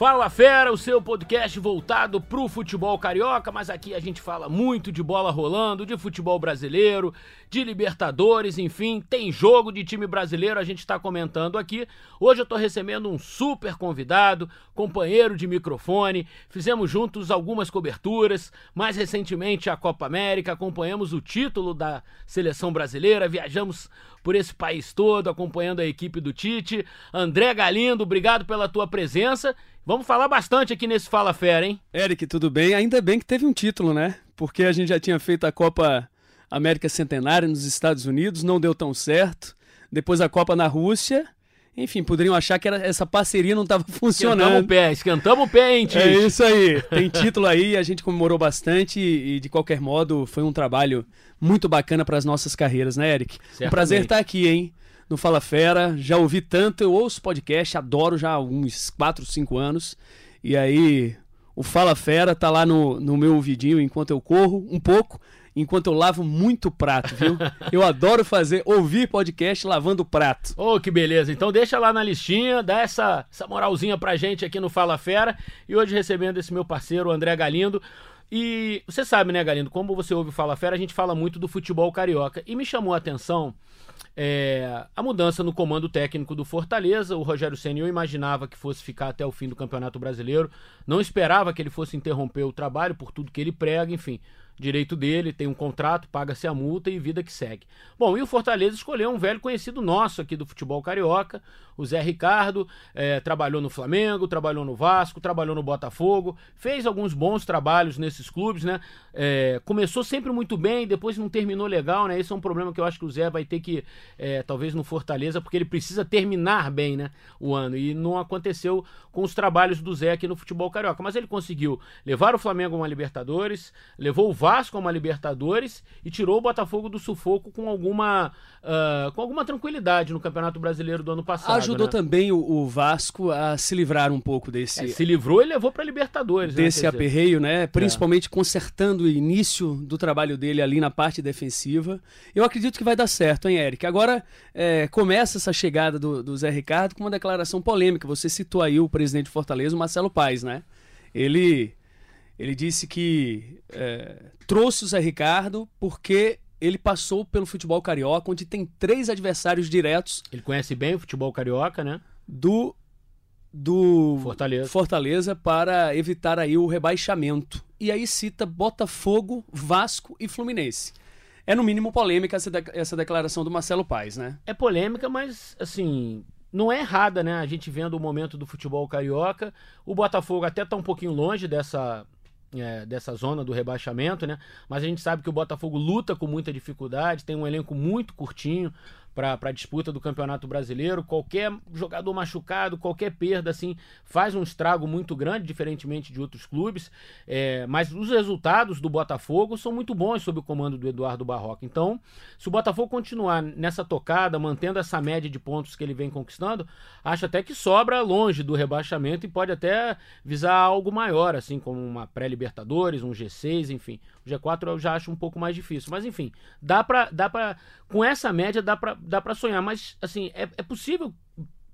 Fala Fera, o seu podcast voltado pro futebol carioca, mas aqui a gente fala muito de bola rolando, de futebol brasileiro, de Libertadores, enfim, tem jogo de time brasileiro, a gente está comentando aqui. Hoje eu tô recebendo um super convidado, companheiro de microfone, fizemos juntos algumas coberturas, mais recentemente a Copa América, acompanhamos o título da seleção brasileira, viajamos por esse país todo acompanhando a equipe do Tite. André Galindo, obrigado pela tua presença. Vamos falar bastante aqui nesse Fala Fera, hein? Eric, tudo bem? Ainda bem que teve um título, né? Porque a gente já tinha feito a Copa América Centenária nos Estados Unidos, não deu tão certo. Depois a Copa na Rússia. Enfim, poderiam achar que era, essa parceria não estava funcionando. Esquentamos o pé, esquentamos o pé, hein, Tite? É isso aí. Tem título aí, a gente comemorou bastante e, e de qualquer modo, foi um trabalho muito bacana para as nossas carreiras, né, Eric? Certamente. Um prazer estar aqui, hein? No Fala Fera, já ouvi tanto, eu ouço podcast, adoro já há uns 4, 5 anos. E aí, o Fala Fera tá lá no, no meu ouvidinho enquanto eu corro um pouco, enquanto eu lavo muito prato, viu? Eu adoro fazer, ouvir podcast lavando prato. Ô, que beleza. Então deixa lá na listinha, dá essa, essa moralzinha pra gente aqui no Fala Fera. E hoje recebendo esse meu parceiro, André Galindo. E você sabe, né, Galindo, como você ouve o Fala Fera, a gente fala muito do futebol carioca. E me chamou a atenção é, a mudança no comando técnico do Fortaleza. O Rogério Senna eu imaginava que fosse ficar até o fim do Campeonato Brasileiro. Não esperava que ele fosse interromper o trabalho por tudo que ele prega, enfim. Direito dele, tem um contrato, paga-se a multa e vida que segue. Bom, e o Fortaleza escolheu um velho conhecido nosso aqui do futebol carioca, o Zé Ricardo. É, trabalhou no Flamengo, trabalhou no Vasco, trabalhou no Botafogo, fez alguns bons trabalhos nesses clubes, né? É, começou sempre muito bem, depois não terminou legal, né? Esse é um problema que eu acho que o Zé vai ter que, é, talvez no Fortaleza, porque ele precisa terminar bem, né? O ano. E não aconteceu com os trabalhos do Zé aqui no futebol carioca. Mas ele conseguiu levar o Flamengo a uma Libertadores, levou o Vasco a uma Libertadores e tirou o Botafogo do sufoco com alguma, uh, com alguma tranquilidade no Campeonato Brasileiro do ano passado. Ajudou né? também o, o Vasco a se livrar um pouco desse. É, se livrou e levou para Libertadores. né? desse dizer, aperreio, né? Principalmente consertando o início do trabalho dele ali na parte defensiva. Eu acredito que vai dar certo, hein, Eric? Agora é, começa essa chegada do, do Zé Ricardo com uma declaração polêmica. Você citou aí o presidente de Fortaleza, o Marcelo Paes, né? Ele, ele disse que é, trouxe o Zé Ricardo porque ele passou pelo futebol carioca, onde tem três adversários diretos Ele conhece bem o futebol carioca, né? do do Fortaleza. Fortaleza para evitar aí o rebaixamento. E aí cita Botafogo, Vasco e Fluminense. É no mínimo polêmica essa, de- essa declaração do Marcelo Paes, né? É polêmica, mas assim, não é errada, né? A gente vendo o momento do futebol carioca. O Botafogo até tá um pouquinho longe dessa. É, dessa zona do rebaixamento, né? Mas a gente sabe que o Botafogo luta com muita dificuldade, tem um elenco muito curtinho para a disputa do Campeonato Brasileiro. Qualquer jogador machucado, qualquer perda, assim, faz um estrago muito grande, diferentemente de outros clubes. É, mas os resultados do Botafogo são muito bons sob o comando do Eduardo Barroca. Então, se o Botafogo continuar nessa tocada, mantendo essa média de pontos que ele vem conquistando, acho até que sobra longe do rebaixamento e pode até visar algo maior, assim, como uma pré-Libertadores, um G6, enfim. O G4 eu já acho um pouco mais difícil. Mas, enfim, dá pra. Dá pra com essa média dá pra, dá pra sonhar. Mas, assim, é, é possível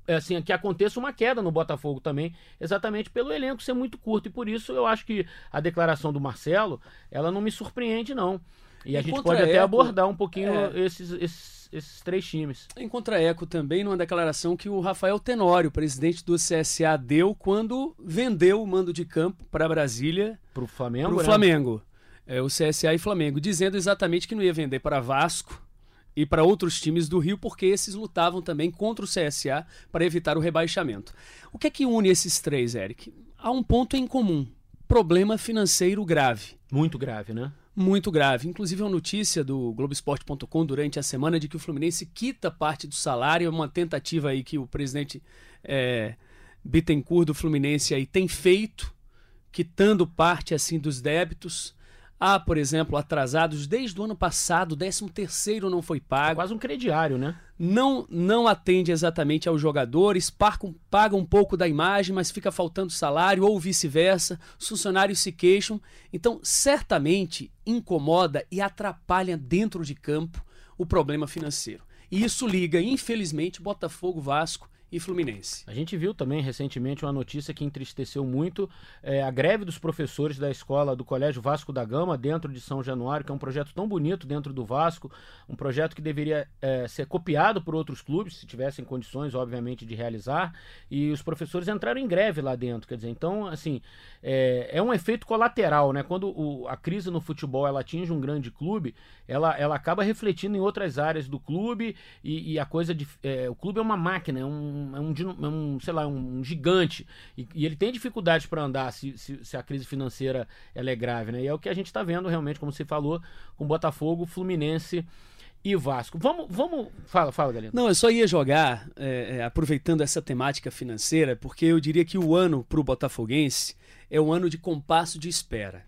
é, assim, que aconteça uma queda no Botafogo também, exatamente pelo elenco ser muito curto. E por isso eu acho que a declaração do Marcelo, ela não me surpreende, não. E a gente pode até eco, abordar um pouquinho é. esses, esses, esses três times. Em contra-eco também numa declaração que o Rafael Tenório, presidente do CSA, deu quando vendeu o mando de campo para Brasília Pro Flamengo, para o né? Flamengo. É, o CSA e Flamengo, dizendo exatamente que não ia vender para Vasco e para outros times do Rio, porque esses lutavam também contra o CSA para evitar o rebaixamento. O que é que une esses três, Eric? Há um ponto em comum: problema financeiro grave. Muito grave, né? Muito grave. Inclusive, uma notícia do Globoesporte.com durante a semana de que o Fluminense quita parte do salário. É uma tentativa aí que o presidente é, Bittencourt do Fluminense aí tem feito, quitando parte assim dos débitos. Há, por exemplo, atrasados desde o ano passado, o 13 terceiro não foi É pago quase um crediário, né? não não atende exatamente aos jogadores, parcam- paga um pouco da imagem, mas fica faltando salário, ou vice-versa, os funcionários se queixam. Então, certamente incomoda e atrapalha dentro de campo o problema financeiro. E isso liga, infelizmente, Botafogo, Vasco e Fluminense. A gente viu também recentemente uma notícia que entristeceu muito é, a greve dos professores da escola do Colégio Vasco da Gama, dentro de São Januário, que é um projeto tão bonito dentro do Vasco, um projeto que deveria é, ser copiado por outros clubes, se tivessem condições, obviamente, de realizar, e os professores entraram em greve lá dentro. Quer dizer, então, assim, é, é um efeito colateral, né? Quando o, a crise no futebol ela atinge um grande clube, ela, ela acaba refletindo em outras áreas do clube e, e a coisa de. É, o clube é uma máquina, é um, é um, é um sei lá, um gigante. E, e ele tem dificuldades para andar se, se, se, a crise financeira ela é grave, né? E é o que a gente está vendo realmente, como você falou, com Botafogo, Fluminense e Vasco. Vamos, vamos. Fala, fala, Galino. Não, eu só ia jogar, é, é, aproveitando essa temática financeira, porque eu diria que o ano para o Botafoguense é um ano de compasso de espera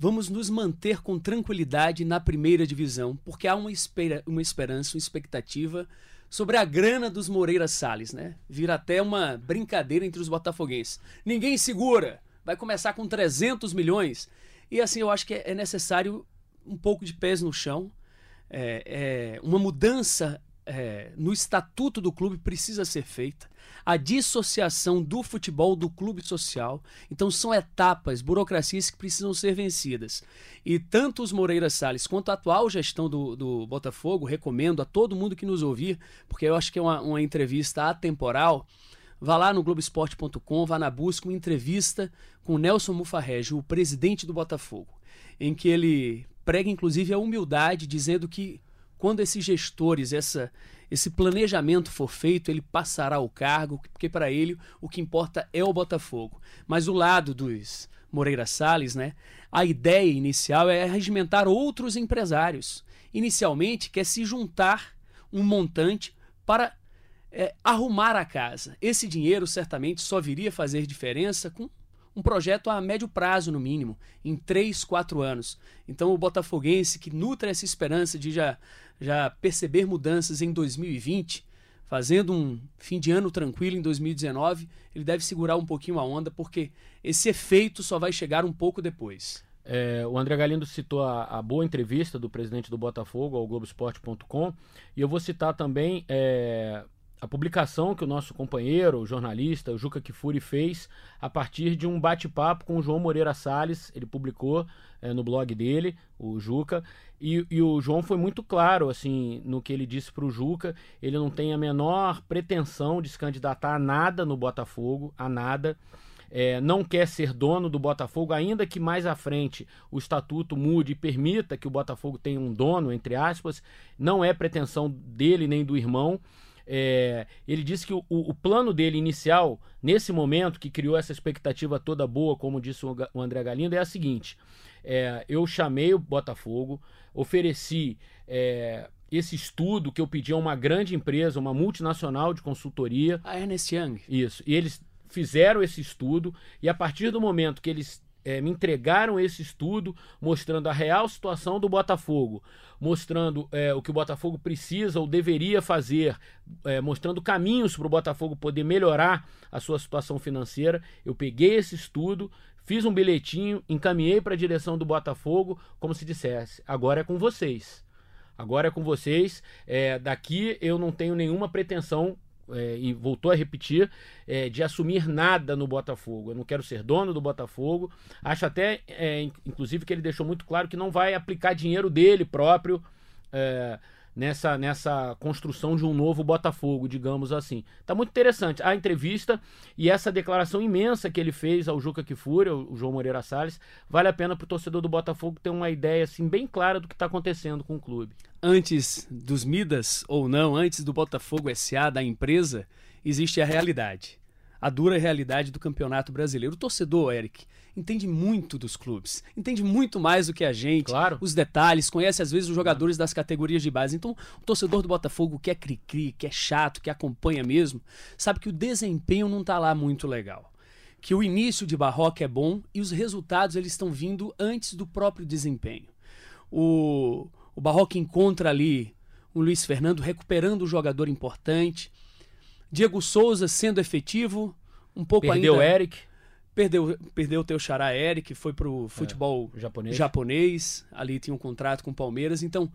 vamos nos manter com tranquilidade na primeira divisão, porque há uma, espera, uma esperança, uma expectativa sobre a grana dos Moreira Salles, né? Vira até uma brincadeira entre os botafoguenses. Ninguém segura, vai começar com 300 milhões. E assim, eu acho que é necessário um pouco de pés no chão, é, é uma mudança é, no estatuto do clube precisa ser feita. A dissociação do futebol do clube social. Então são etapas, burocracias que precisam ser vencidas. E tanto os Moreira Salles quanto a atual gestão do, do Botafogo, recomendo a todo mundo que nos ouvir, porque eu acho que é uma, uma entrevista atemporal. Vá lá no Globoesporte.com, vá na busca uma entrevista com Nelson Mufarrege, o presidente do Botafogo, em que ele prega inclusive a humildade, dizendo que quando esses gestores, essa, esse planejamento for feito, ele passará o cargo, porque para ele o que importa é o Botafogo. Mas o lado dos Moreira Salles, né? A ideia inicial é regimentar outros empresários. Inicialmente quer se juntar um montante para é, arrumar a casa. Esse dinheiro certamente só viria fazer diferença com um projeto a médio prazo, no mínimo, em 3, 4 anos. Então, o botafoguense que nutre essa esperança de já já perceber mudanças em 2020, fazendo um fim de ano tranquilo em 2019, ele deve segurar um pouquinho a onda, porque esse efeito só vai chegar um pouco depois. É, o André Galindo citou a, a, boa entrevista do presidente do Botafogo ao Globoesporte.com e eu vou citar também é, a publicação que o nosso companheiro, o jornalista, o Juca Kifuri, fez a partir de um bate-papo com o João Moreira Salles. Ele publicou é, no blog dele, o Juca, e, e, o João foi muito claro assim no que ele disse para o Juca. Ele não tem a menor pretensão de se candidatar a nada no Botafogo, a nada. É, não quer ser dono do Botafogo, ainda que mais à frente o estatuto mude e permita que o Botafogo tenha um dono, entre aspas, não é pretensão dele nem do irmão. É, ele disse que o, o, plano dele inicial, nesse momento, que criou essa expectativa toda boa, como disse o, o André Galindo, é a seguinte: é, eu chamei o Botafogo, ofereci é, esse estudo que eu pedi a uma grande empresa, uma multinacional de consultoria. A Ernest Young. Isso. E eles fizeram esse estudo, e a partir do momento que eles é, me entregaram esse estudo mostrando a real situação do Botafogo, mostrando é, o que o Botafogo precisa ou deveria fazer, é, mostrando caminhos para o Botafogo poder melhorar a sua situação financeira. Eu peguei esse estudo, fiz um bilhetinho, encaminhei para a direção do Botafogo, como se dissesse: agora é com vocês. Agora é com vocês. É, daqui eu não tenho nenhuma pretensão é, e voltou a repetir, é, de assumir nada no Botafogo. Eu não quero ser dono do Botafogo. Acho até, é, inclusive, que ele deixou muito claro que não vai aplicar dinheiro dele próprio é, nessa, nessa construção de um novo Botafogo, digamos assim. Tá muito interessante a entrevista e essa declaração imensa que ele fez ao Juca Kifuri, o João Moreira Salles, vale a pena para o torcedor do Botafogo ter uma ideia assim bem clara do que está acontecendo com o clube. Antes dos Midas ou não, antes do Botafogo SA da empresa, existe a realidade a dura realidade do Campeonato Brasileiro. O torcedor, Eric, entende muito dos clubes, entende muito mais do que a gente, claro. os detalhes, conhece às vezes os jogadores das categorias de base. Então, o torcedor do Botafogo que é cri-cri, que é chato, que acompanha mesmo, sabe que o desempenho não está lá muito legal. Que o início de Barroca é bom e os resultados eles estão vindo antes do próprio desempenho. O, o Barroca encontra ali o Luiz Fernando recuperando um jogador importante, Diego Souza sendo efetivo, um pouco Perdeu ainda. Perdeu Eric. Perdeu, perdeu o teu xará Eric, foi pro futebol é, japonês. japonês. Ali tinha um contrato com o Palmeiras. Então,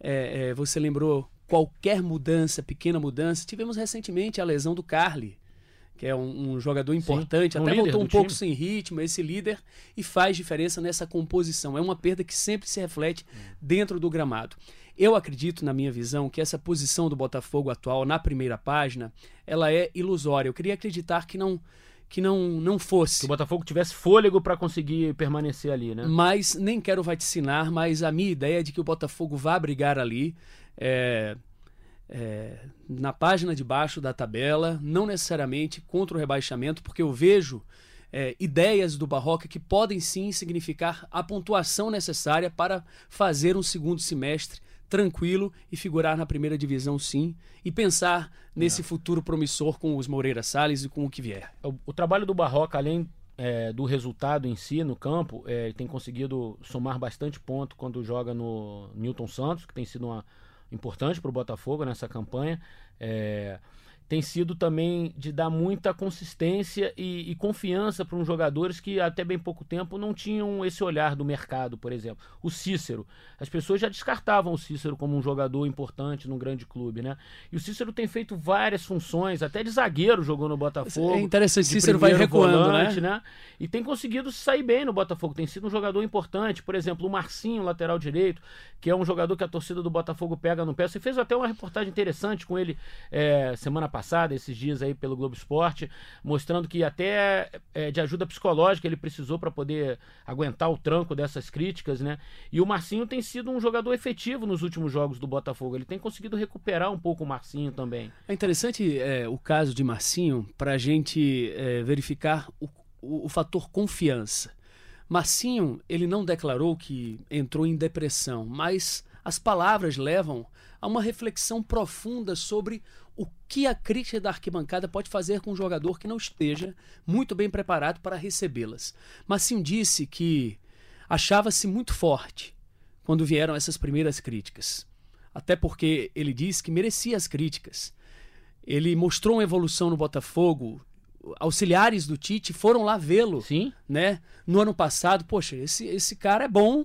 é, é, você lembrou qualquer mudança, pequena mudança. Tivemos recentemente a lesão do Carly, que é um, um jogador importante, Sim, um até voltou um do pouco time. sem ritmo, esse líder, e faz diferença nessa composição. É uma perda que sempre se reflete dentro do gramado. Eu acredito, na minha visão, que essa posição do Botafogo atual na primeira página, ela é ilusória. Eu queria acreditar que não que não não fosse. Que o Botafogo tivesse fôlego para conseguir permanecer ali, né? Mas nem quero vaticinar, mas a minha ideia é de que o Botafogo vá brigar ali. é, é, na página de baixo da tabela, não necessariamente contra o rebaixamento, porque eu vejo é, ideias do Barroca que podem sim significar a pontuação necessária para fazer um segundo semestre tranquilo e figurar na primeira divisão sim, e pensar nesse futuro promissor com os Moreira Salles e com o que vier. O, o trabalho do Barroca, além é, do resultado em si no campo, é, ele tem conseguido somar bastante ponto quando joga no Newton Santos, que tem sido uma, importante para o Botafogo nessa campanha. É, tem sido também de dar muita consistência e, e confiança para uns jogadores que até bem pouco tempo não tinham esse olhar do mercado, por exemplo. O Cícero. As pessoas já descartavam o Cícero como um jogador importante num grande clube, né? E o Cícero tem feito várias funções, até de zagueiro jogou no Botafogo. É interessante, Cícero vai recuando, volante, né? né? E tem conseguido se sair bem no Botafogo. Tem sido um jogador importante. Por exemplo, o Marcinho, lateral direito, que é um jogador que a torcida do Botafogo pega no pé. Você fez até uma reportagem interessante com ele é, semana passada, esses dias aí pelo Globo Esporte, mostrando que até é, de ajuda psicológica ele precisou para poder aguentar o tranco dessas críticas, né? E o Marcinho tem sido um jogador efetivo nos últimos jogos do Botafogo. Ele tem conseguido recuperar um pouco o Marcinho também. É interessante é, o caso de Marcinho para a gente é, verificar o, o, o fator confiança. Marcinho, ele não declarou que entrou em depressão, mas as palavras levam a uma reflexão profunda sobre o que a crítica da arquibancada pode fazer com um jogador que não esteja muito bem preparado para recebê-las. Marcinho disse que achava-se muito forte quando vieram essas primeiras críticas. Até porque ele disse que merecia as críticas. Ele mostrou uma evolução no Botafogo. Auxiliares do Tite foram lá vê-lo Sim. né? No ano passado, poxa, esse, esse cara é bom.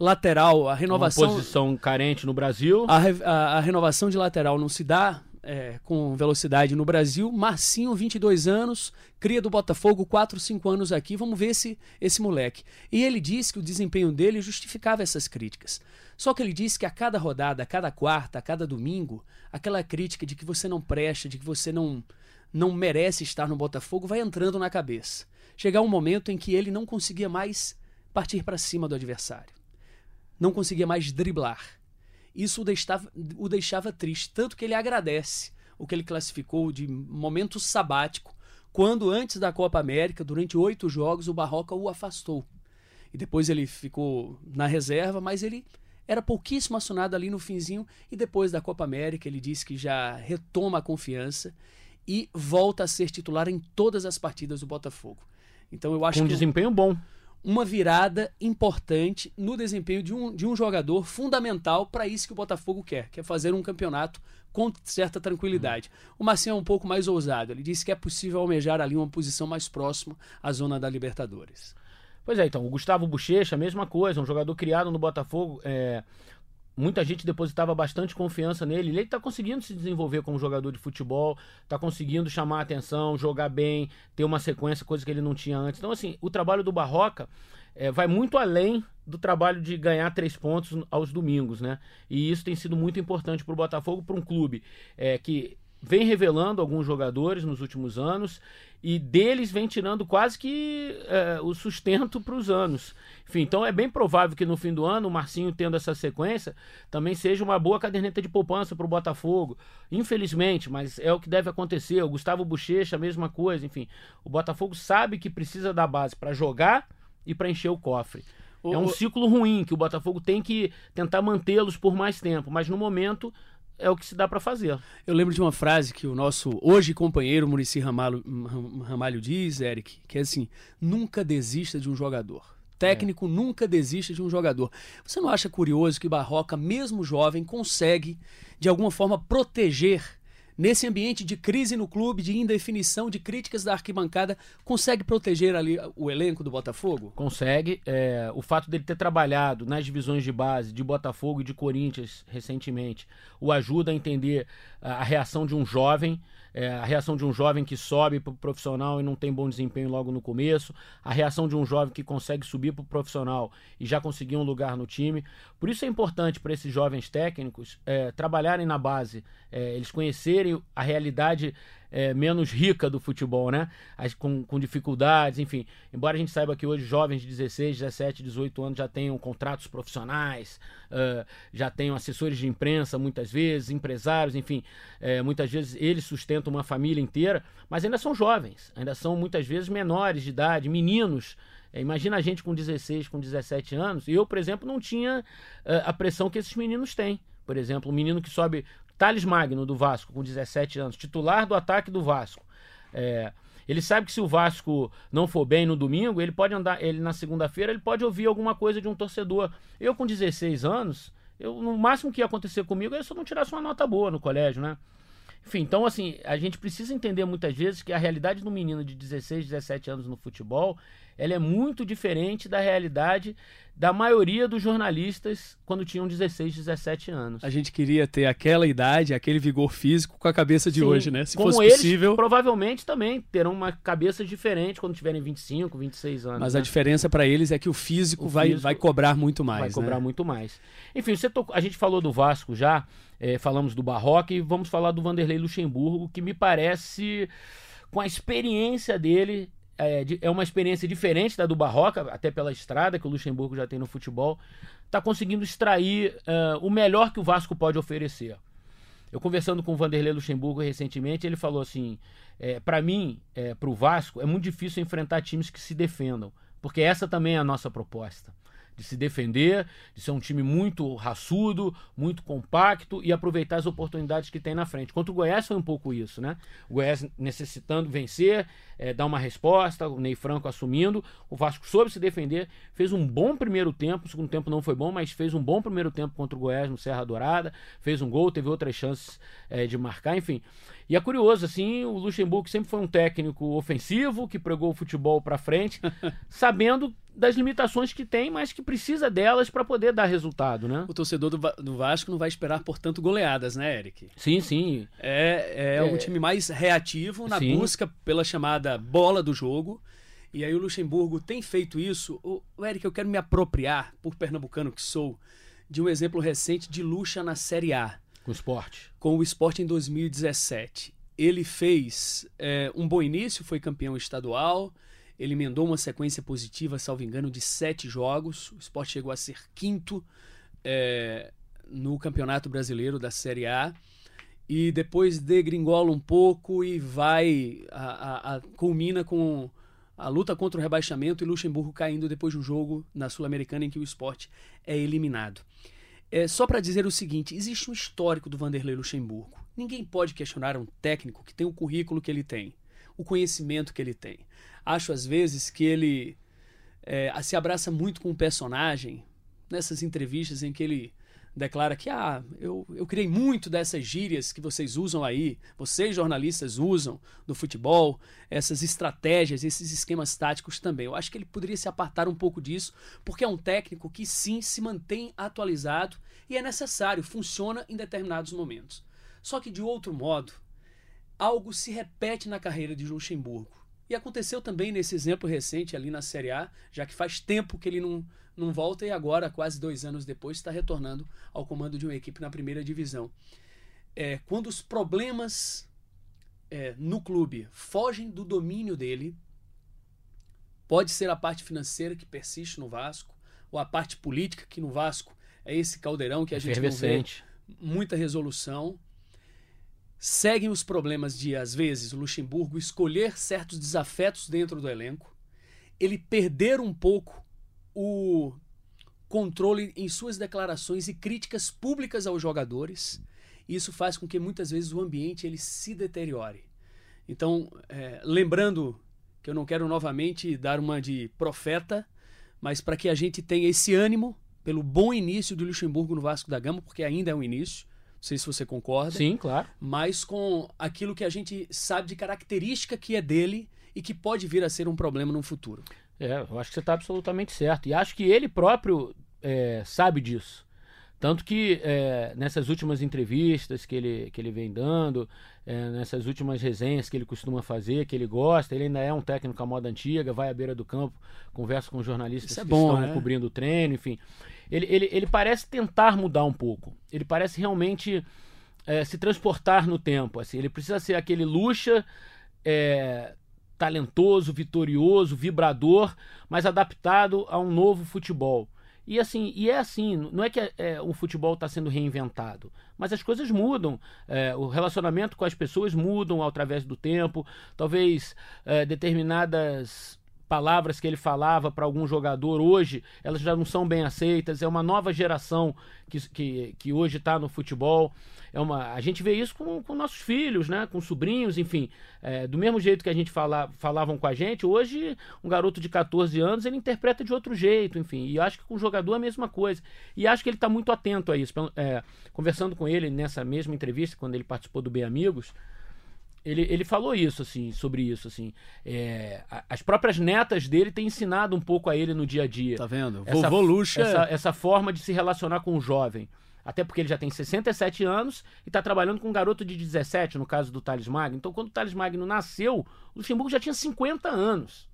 Lateral, a renovação. Uma posição carente no Brasil. A, a- a renovação de lateral não se dá é, com velocidade no Brasil. Marcinho, 22 anos, cria do Botafogo, 4, 5 anos aqui. Vamos ver esse, esse moleque. E ele disse que o desempenho dele justificava essas críticas. Só que ele disse que a cada rodada, a cada quarta, a cada domingo, aquela crítica de que você não presta, de que você não, não merece estar no Botafogo, vai entrando na cabeça. Chegar um momento em que ele não conseguia mais partir para cima do adversário não conseguia mais driblar. Isso o deixava, o deixava triste, tanto que ele agradece o que ele classificou de momento sabático, quando antes da Copa América, durante oito jogos, o Barroca o afastou. E depois ele ficou na reserva, mas ele era pouquíssimo acionado ali no finzinho, e depois da Copa América ele disse que já retoma a confiança e volta a ser titular em todas as partidas do Botafogo. Então eu acho Com um que o- desempenho bom. Uma virada importante no desempenho de um, de um jogador fundamental para isso que o Botafogo quer, que é fazer um campeonato com certa tranquilidade. O Marcinho é um pouco mais ousado, ele disse que é possível almejar ali uma posição mais próxima à zona da Libertadores. Pois é, então, o Gustavo Bochecha, a mesma coisa, um jogador criado no Botafogo. é, Muita gente depositava bastante confiança nele. Ele está conseguindo se desenvolver como jogador de futebol, está conseguindo chamar atenção, jogar bem, ter uma sequência, coisa que ele não tinha antes. Então, assim, o trabalho do Barroca é, vai muito além do trabalho de ganhar três pontos aos domingos, né? E isso tem sido muito importante para o Botafogo, para um clube é, que vem revelando alguns jogadores nos últimos anos e deles vem tirando quase que é, o sustento para os anos. Enfim, então é bem provável que no fim do ano o Marcinho tendo essa sequência também seja uma boa caderneta de poupança para o Botafogo. Infelizmente, mas é o que deve acontecer. O Gustavo Bochecha, a mesma coisa. Enfim, o Botafogo sabe que precisa da base para jogar e para encher o cofre. O- É um ciclo ruim que o Botafogo tem que tentar mantê-los por mais tempo, mas no momento é o que se dá para fazer. Eu lembro de uma frase que o nosso hoje companheiro Murici Ramalho, Ramalho diz, Eric, que é assim: nunca desista de um jogador. Técnico nunca desista de um jogador. Você não acha curioso que Barroca, mesmo jovem, consegue de alguma forma proteger nesse ambiente de crise no clube, de indefinição, de críticas da arquibancada, consegue proteger ali o elenco do Botafogo? Consegue. É, o fato dele ter trabalhado nas divisões de base de Botafogo e de Corinthians recentemente o ajuda a entender a, a reação de um jovem é, a reação de um jovem que sobe para o profissional e não tem bom desempenho logo no começo, a reação de um jovem que consegue subir para o profissional e já conseguir um lugar no time. Por isso é importante para esses jovens técnicos é, trabalharem na base, é, eles conhecerem a realidade é, menos rica do futebol, né? As, com, com dificuldades, enfim. Embora a gente saiba que hoje jovens de 16, 17, 18 anos já tenham contratos profissionais, uh, já tenham assessores de imprensa muitas vezes, empresários, enfim. É, muitas vezes eles sustentam uma família inteira, mas ainda são jovens, ainda são muitas vezes menores de idade, meninos. É, imagina a gente com 16, com 17 anos. Eu, por exemplo, não tinha uh, a pressão que esses meninos têm. Por exemplo, um menino que sobe Thales Magno, do Vasco, com 17 anos, titular do ataque do Vasco. É, ele sabe que se o Vasco não for bem no domingo, ele pode andar, ele na segunda-feira, ele pode ouvir alguma coisa de um torcedor. Eu, com 16 anos, eu, no máximo que ia acontecer comigo é se eu não tirasse uma nota boa no colégio, né? Enfim, então assim, a gente precisa entender muitas vezes que a realidade do menino de 16, 17 anos no futebol, ela é muito diferente da realidade da maioria dos jornalistas quando tinham 16, 17 anos. A gente queria ter aquela idade, aquele vigor físico com a cabeça de Sim, hoje, né? Se fosse eles, possível. provavelmente também terão uma cabeça diferente quando tiverem 25, 26 anos. Mas né? a diferença para eles é que o físico, o vai, físico vai cobrar muito mais. Vai né? cobrar muito mais. Enfim, você tocou, a gente falou do Vasco já, é, falamos do Barroca e vamos falar do Vanderlei Luxemburgo, que me parece com a experiência dele, é, é, uma experiência diferente da do Barroca, até pela estrada que o Luxemburgo já tem no futebol, está conseguindo extrair uh, o melhor que o Vasco pode oferecer. Eu conversando com o Vanderlei Luxemburgo recentemente, ele falou assim: é, para mim, é, para o Vasco, é muito difícil enfrentar times que se defendam, porque essa também é a nossa proposta de se defender, de ser um time muito raçudo, muito compacto e aproveitar as oportunidades que tem na frente. Contra o Goiás foi um pouco isso, né? O Goiás necessitando vencer, é, dar uma resposta, o Ney Franco assumindo, o Vasco soube se defender, fez um bom primeiro tempo, o segundo tempo não foi bom, mas fez um bom primeiro tempo contra o Goiás no Serra Dourada, fez um gol, teve outras chances é, de marcar, enfim. E é curioso, assim, o Luxemburgo sempre foi um técnico ofensivo, que pregou o futebol para frente, sabendo das limitações que tem, mas que precisa delas para poder dar resultado, né? O torcedor do, do, Vasco não vai esperar, portanto, goleadas, né, Eric? Sim, sim. É, é, é... um time mais reativo na sim. busca pela chamada bola do jogo. E aí o Luxemburgo tem feito isso. O, o Eric, eu quero me apropriar, por pernambucano que sou, de um exemplo recente de Luxa na Série A. Com o esporte. Com o esporte em 2017. Ele fez é, um bom início, foi campeão estadual, ele emendou uma sequência positiva, salvo engano, de sete jogos. O esporte chegou a ser quinto é, no Campeonato Brasileiro da Série A. E depois degringola um pouco e vai. A, a, a, culmina com a luta contra o rebaixamento e Luxemburgo caindo depois de um jogo na Sul-Americana em que o esporte é eliminado. É, só para dizer o seguinte: existe um histórico do Vanderlei Luxemburgo. Ninguém pode questionar um técnico que tem o currículo que ele tem, o conhecimento que ele tem acho às vezes que ele é, se abraça muito com o personagem nessas entrevistas em que ele declara que ah, eu, eu criei muito dessas gírias que vocês usam aí, vocês jornalistas usam do futebol, essas estratégias, esses esquemas táticos também. Eu acho que ele poderia se apartar um pouco disso, porque é um técnico que sim se mantém atualizado e é necessário, funciona em determinados momentos. Só que de outro modo, algo se repete na carreira de Luxemburgo. E aconteceu também nesse exemplo recente ali na Série A, já que faz tempo que ele não, não volta e agora, quase dois anos depois, está retornando ao comando de uma equipe na primeira divisão. É, quando os problemas é, no clube fogem do domínio dele, pode ser a parte financeira que persiste no Vasco, ou a parte política que no Vasco é esse caldeirão que a gente não vê muita resolução. Seguem os problemas de, às vezes, o Luxemburgo escolher certos desafetos dentro do elenco, ele perder um pouco o controle em suas declarações e críticas públicas aos jogadores. Isso faz com que muitas vezes o ambiente ele se deteriore. Então, é, lembrando que eu não quero novamente dar uma de profeta, mas para que a gente tenha esse ânimo pelo bom início do Luxemburgo no Vasco da Gama, porque ainda é um início, sei se você concorda. Sim, claro. Mas com aquilo que a gente sabe de característica que é dele e que pode vir a ser um problema no futuro. É, eu acho que você está absolutamente certo. E acho que ele próprio é, sabe disso. Tanto que é, nessas últimas entrevistas que ele, que ele vem dando, é, nessas últimas resenhas que ele costuma fazer, que ele gosta, ele ainda é um técnico à moda antiga, vai à beira do campo, conversa com jornalistas é que bom, estão né? cobrindo o treino, enfim. Ele, ele, ele parece tentar mudar um pouco. Ele parece realmente é, se transportar no tempo. Assim. Ele precisa ser aquele luxa é, talentoso, vitorioso, vibrador, mas adaptado a um novo futebol. E assim, e é assim, não é que é, o futebol está sendo reinventado, mas as coisas mudam, é, o relacionamento com as pessoas mudam através do tempo, talvez é, determinadas palavras que ele falava para algum jogador hoje, elas já não são bem aceitas, é uma nova geração que, que, que hoje está no futebol. É uma, a gente vê isso com, com nossos filhos, né? com sobrinhos, enfim. É, do mesmo jeito que a gente fala, falavam com a gente, hoje um garoto de 14 anos ele interpreta de outro jeito, enfim. E acho que com o jogador é a mesma coisa. E acho que ele está muito atento a isso. É, conversando com ele nessa mesma entrevista, quando ele participou do Bem Amigos, ele, ele falou isso, assim, sobre isso, assim. É, as próprias netas dele têm ensinado um pouco a ele no dia a dia. Tá vendo? Essa, Vovô Luxa. Essa, essa forma de se relacionar com o jovem. Até porque ele já tem 67 anos e está trabalhando com um garoto de 17, no caso do Thales Magno. Então, quando o Thales Magno nasceu, o Luxemburgo já tinha 50 anos.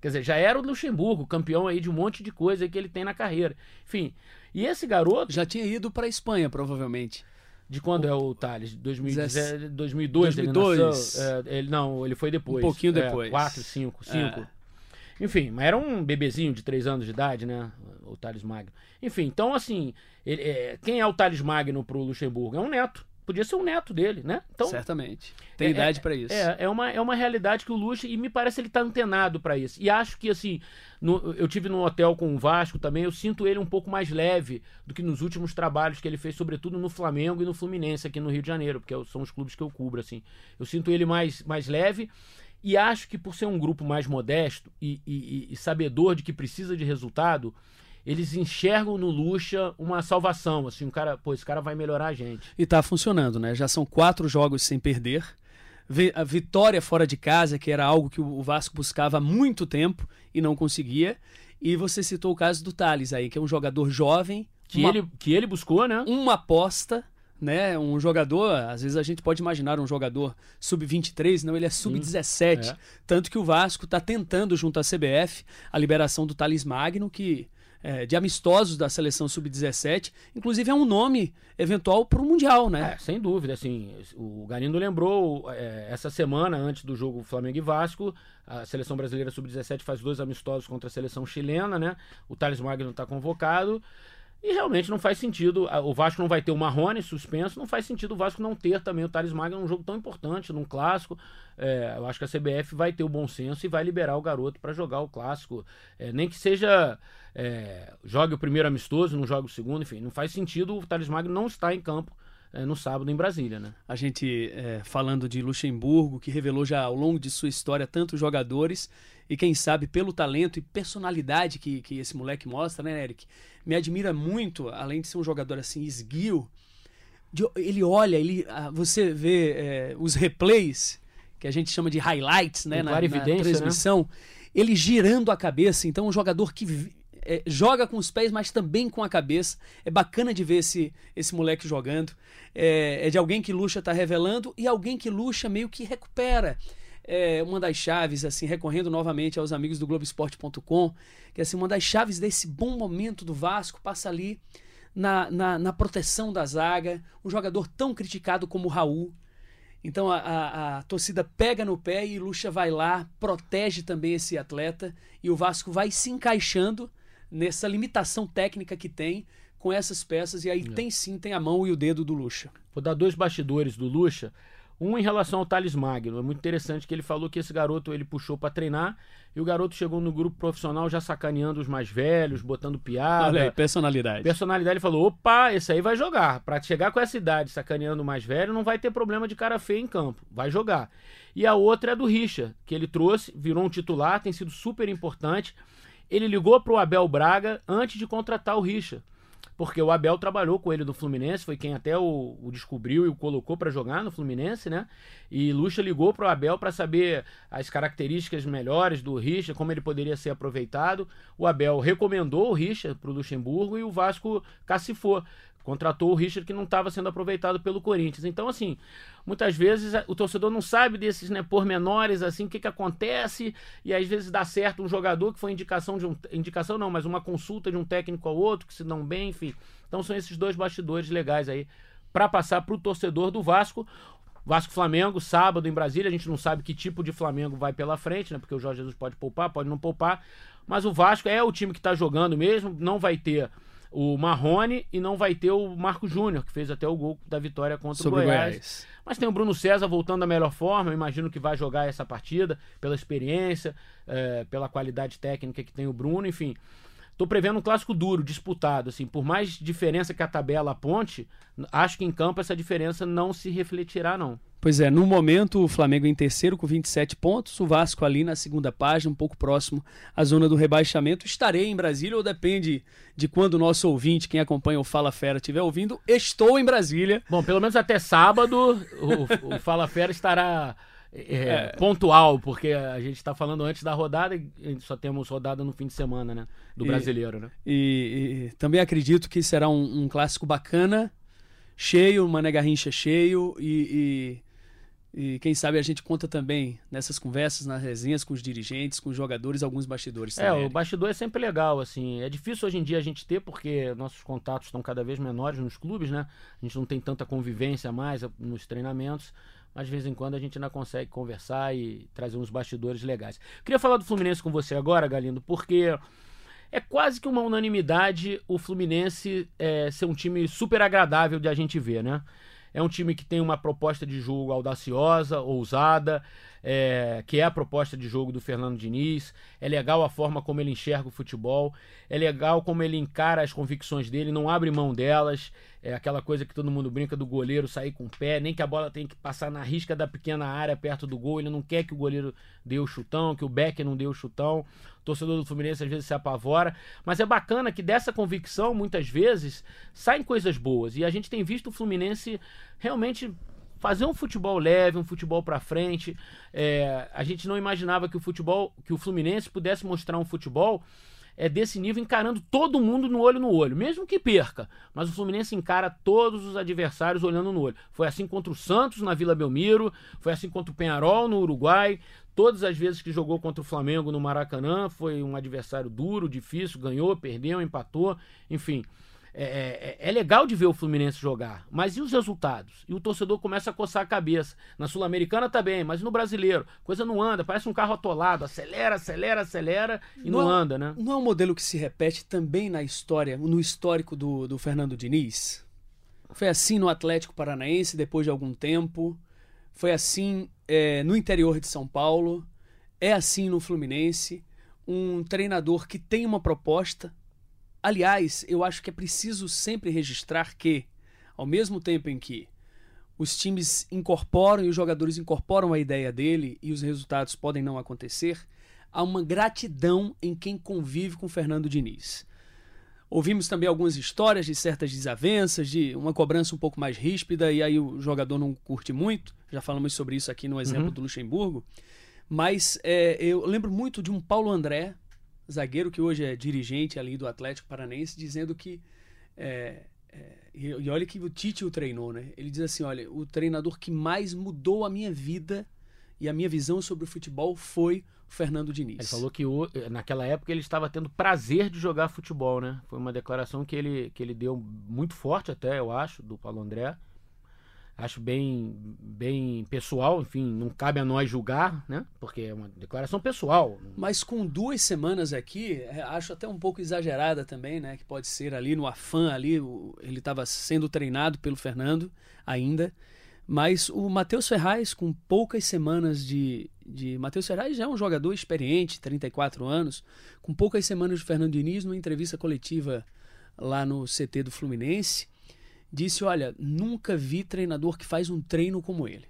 Quer dizer, já era o Luxemburgo, campeão aí de um monte de coisa que ele tem na carreira. Enfim, e esse garoto... Já tinha ido para a Espanha, provavelmente. De quando é o Thales? 2010, 2002, 2002. ele nasceu? É, ele, não, ele foi depois. Um pouquinho depois. 4, 5, 5. É. Enfim, mas era um bebezinho de 3 anos de idade, né? O Thales Magno. Enfim, então assim, ele, é, quem é o Thales Magno pro Luxemburgo? É um neto. Podia ser um neto dele, né? Então, Certamente. Tem é- idade é- para isso. É, é uma, é uma realidade que o Luxa, e me parece ele tá antenado para isso. E acho que, assim, no- eu tive no hotel com o Vasco também, eu sinto ele um pouco mais leve do que nos últimos trabalhos que ele fez, sobretudo no Flamengo e no Fluminense aqui no Rio de Janeiro, porque são os clubes que eu cubro, assim. Eu sinto ele mais, mais leve. E acho que por ser um grupo mais modesto e- e- e sabedor de que precisa de resultado, eles enxergam no Lucha uma salvação. Assim, um cara, pô, esse cara vai melhorar a gente. E tá funcionando, né? Já são quatro jogos sem perder. A vitória fora de casa, que era algo que o Vasco buscava há muito tempo e não conseguia. E você citou o caso do Thales aí, que é um jogador jovem, Que, uma, ele, que ele buscou, né? uma aposta, né? Um jogador, às vezes a gente pode imaginar um jogador sub-23, não, ele é sub-17. é. Tanto que o Vasco está tentando, junto à CBF, a liberação do Thales Magno, que é, de amistosos da seleção sub-17, inclusive é um nome eventual para o Mundial, né? É, sem dúvida, assim, o Galindo lembrou é, essa semana antes do jogo Flamengo e Vasco, a seleção brasileira sub-17 faz dois amistosos contra a seleção chilena, né? O Thales Magno está convocado e realmente não faz sentido, o Vasco não vai ter o Marrone suspenso, não faz sentido o Vasco não ter também o Thales Magno num jogo tão importante, num clássico. É, eu acho que a CBF vai ter o bom senso e vai liberar o garoto para jogar o clássico, É, nem que seja é, jogue o primeiro amistoso, não jogue o segundo, enfim, não faz sentido o Thales Magno não estar em campo é, no sábado em Brasília, né? A gente é, falando de Luxemburgo, que revelou já ao longo de sua história tantos jogadores, e quem sabe pelo talento e personalidade que, que esse moleque mostra, né, Eric? Me admira muito, além de ser um jogador assim, esguio, de- ele olha, ele, ah, você vê é, os replays, que a gente chama de highlights, né, na, na né? transmissão, ele girando a cabeça, então um jogador que é, joga com os pés, mas também com a cabeça. É bacana de ver esse, esse moleque jogando. É, é de alguém que Lucha está revelando e alguém que Lucha meio que recupera. É, uma das chaves, assim, recorrendo novamente aos amigos do Globoesporte.com, que assim, uma das chaves desse bom momento do Vasco passa ali na, na, na proteção da zaga, um jogador tão criticado como o Raul. Então a, a, a torcida pega no pé e Lucha vai lá, protege também esse atleta e o Vasco vai se encaixando nessa limitação técnica que tem com essas peças e aí tem sim, tem a mão e o dedo do Lucha. Vou dar dois bastidores do Lucha. Um em relação ao Thales Magno. É muito interessante que ele falou que esse garoto ele puxou para treinar e o garoto chegou no grupo profissional já sacaneando os mais velhos, botando piada. Olha aí, personalidade. Personalidade, ele falou: opa, esse aí vai jogar. Pra chegar com essa idade sacaneando o mais velho, não vai ter problema de cara feia em campo. Vai jogar. E a outra é do Richa, que ele trouxe, virou um titular, tem sido super importante. Ele ligou pro Abel Braga antes de contratar o Richa. porque o Abel trabalhou com ele no Fluminense, foi quem até o, o descobriu e o colocou para jogar no Fluminense, né? E Lucha ligou para o Abel para saber as características melhores do Richard, como ele poderia ser aproveitado. O Abel recomendou o Richard para o Luxemburgo e o Vasco cacifou contratou o Richard que não estava sendo aproveitado pelo Corinthians. Então, assim, muitas vezes o torcedor não sabe desses né, pormenores, assim, o que, que acontece, e às vezes dá certo um jogador que foi indicação de um. Indicação não, mas uma consulta de um técnico ao outro, que se dão bem, enfim. Então são esses dois bastidores legais aí para passar para o torcedor do Vasco. Vasco Flamengo, sábado em Brasília. A gente não sabe que tipo de Flamengo vai pela frente, né? Porque o Jorge Jesus pode poupar, pode não poupar. Mas o Vasco é o time que está jogando mesmo. Não vai ter o Marrone e não vai ter o Marco Júnior, que fez até o gol da vitória contra Sobre o Goiás. Goiás. Mas tem o Bruno César voltando da melhor forma, eu imagino que vai jogar essa partida, pela experiência, é, pela qualidade técnica que tem o Bruno, enfim. Tô prevendo um clássico duro, disputado, assim, por mais diferença que a tabela aponte, acho que em campo essa diferença não se refletirá, não. Pois é, no momento o Flamengo em terceiro com 27 pontos, o Vasco ali na segunda página, um pouco próximo à zona do rebaixamento. Estarei em Brasília ou depende de quando o nosso ouvinte, quem acompanha o Fala Fera, estiver ouvindo, estou em Brasília. Bom, pelo menos até sábado o, o Fala Fera estará é, é, pontual, porque a gente está falando antes da rodada e só temos rodada no fim de semana, né? Do e, brasileiro, né? E, e, também acredito que será um, um clássico bacana, cheio, uma Garrincha cheio e, e, e, quem sabe a gente conta também nessas conversas, nas resenhas com os dirigentes, com os jogadores, alguns bastidores é, também. É, o bastidor é sempre legal, assim. É difícil hoje em dia a gente ter, porque nossos contatos estão cada vez menores nos clubes, né? A gente não tem tanta convivência mais nos treinamentos mas de vez em quando a gente ainda consegue conversar e trazer uns bastidores legais. Queria falar do Fluminense com você agora, Galindo, porque é quase que uma unanimidade o Fluminense é, ser um time super agradável de a gente ver, né? É um time que tem uma proposta de jogo audaciosa, ousada, é, que é a proposta de jogo do Fernando Diniz. É legal a forma como ele enxerga o futebol. É legal como ele encara as convicções dele, não abre mão delas. É aquela coisa que todo mundo brinca do goleiro sair com o pé, nem que a bola tenha que passar na risca da pequena área perto do gol. Ele não quer que o goleiro dê o chutão, que o Becker não dê o chutão. O torcedor do Fluminense às vezes se apavora. Mas é bacana que dessa convicção, muitas vezes, saem coisas boas. E a gente tem visto o Fluminense realmente fazer um futebol leve, um futebol para frente. É, a gente não imaginava que o futebol, que o Fluminense pudesse mostrar um futebol é desse nível encarando todo mundo no olho no olho, mesmo que perca. Mas o Fluminense encara todos os adversários olhando no olho. Foi assim contra o Santos na Vila Belmiro, foi assim contra o Penharol no Uruguai. Todas as vezes que jogou contra o Flamengo no Maracanã, foi um adversário duro, difícil, ganhou, perdeu, empatou, enfim. É, é, é, legal de ver o Fluminense jogar, mas e os resultados? E o torcedor começa a coçar a cabeça. Na Sul-Americana tá bem, mas no brasileiro, coisa não anda, parece um carro atolado, acelera, acelera, acelera e não, não é anda, né? Não é um modelo que se repete também na história, no histórico do, do Fernando Diniz? Foi assim no Atlético Paranaense depois de algum tempo, foi assim é, no interior de São Paulo, é assim no Fluminense. Um treinador que tem uma proposta, Aliás, eu acho que é preciso sempre registrar que, ao mesmo tempo em que os times incorporam e os jogadores incorporam a ideia dele e os resultados podem não acontecer, há uma gratidão em quem convive com Fernando Diniz. Ouvimos também algumas histórias de certas desavenças, de uma cobrança um pouco mais ríspida, e aí o jogador não curte muito. Já falamos sobre isso aqui no exemplo uhum. do Luxemburgo. Mas é, eu lembro muito de um Paulo André, zagueiro que hoje é dirigente ali do Atlético Paranense, dizendo que. É, é, e olha que o Tite o treinou, né? Ele diz assim: olha, o treinador que mais mudou a minha vida e a minha visão sobre o futebol foi o Fernando Diniz. Ele falou que o, naquela época ele estava tendo prazer de jogar futebol, né? Foi uma declaração que ele, que ele deu muito forte, até, eu acho, do Paulo André acho bem, bem pessoal, enfim, não cabe a nós julgar, né? Porque é uma declaração pessoal. Mas com duas semanas aqui, é, acho até um pouco exagerada também, né? Que pode ser ali no afã ali, ele estava sendo treinado pelo Fernando ainda. Mas o Matheus Ferraz, com poucas semanas de. de Matheus Ferraz já é um jogador experiente, 34 anos, com poucas semanas de Fernando Diniz, numa entrevista coletiva lá no CT do Fluminense disse: Olha, nunca vi treinador que faz um treino como ele.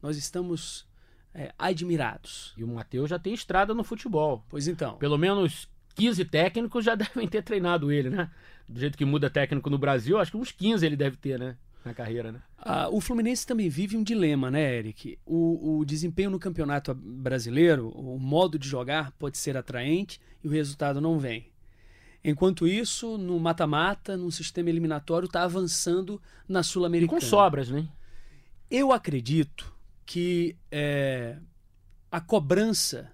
Nós estamos é, admirados. E o Matheus já tem estrada no futebol. Pois então. Pelo menos 15 técnicos já devem ter treinado ele, né? Do jeito que muda técnico no Brasil, acho que uns 15 ele deve ter, né? Na carreira, né? Ah, o Fluminense também vive um dilema, né, Eric? O, o desempenho no campeonato brasileiro, o modo de jogar pode ser atraente e o resultado não vem. Enquanto isso, no mata-mata, no sistema eliminatório, está avançando na Sul-Americana. Com sobras, né? Eu acredito que é, a cobrança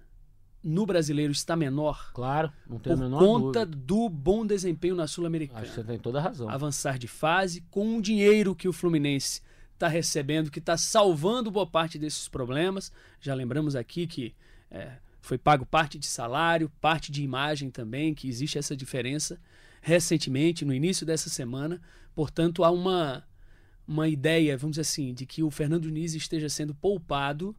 no brasileiro está menor. Claro, não tem por a menor conta dúvida. do bom desempenho na Sul-Americana. Acho que você tem toda a razão. Avançar de fase com o dinheiro que o Fluminense está recebendo, que está salvando boa parte desses problemas. Já lembramos aqui que é, foi pago parte de salário, parte de imagem também, que existe essa diferença recentemente, no início dessa semana. Portanto, há uma, uma ideia, vamos dizer assim, de que o Fernando Diniz esteja sendo poupado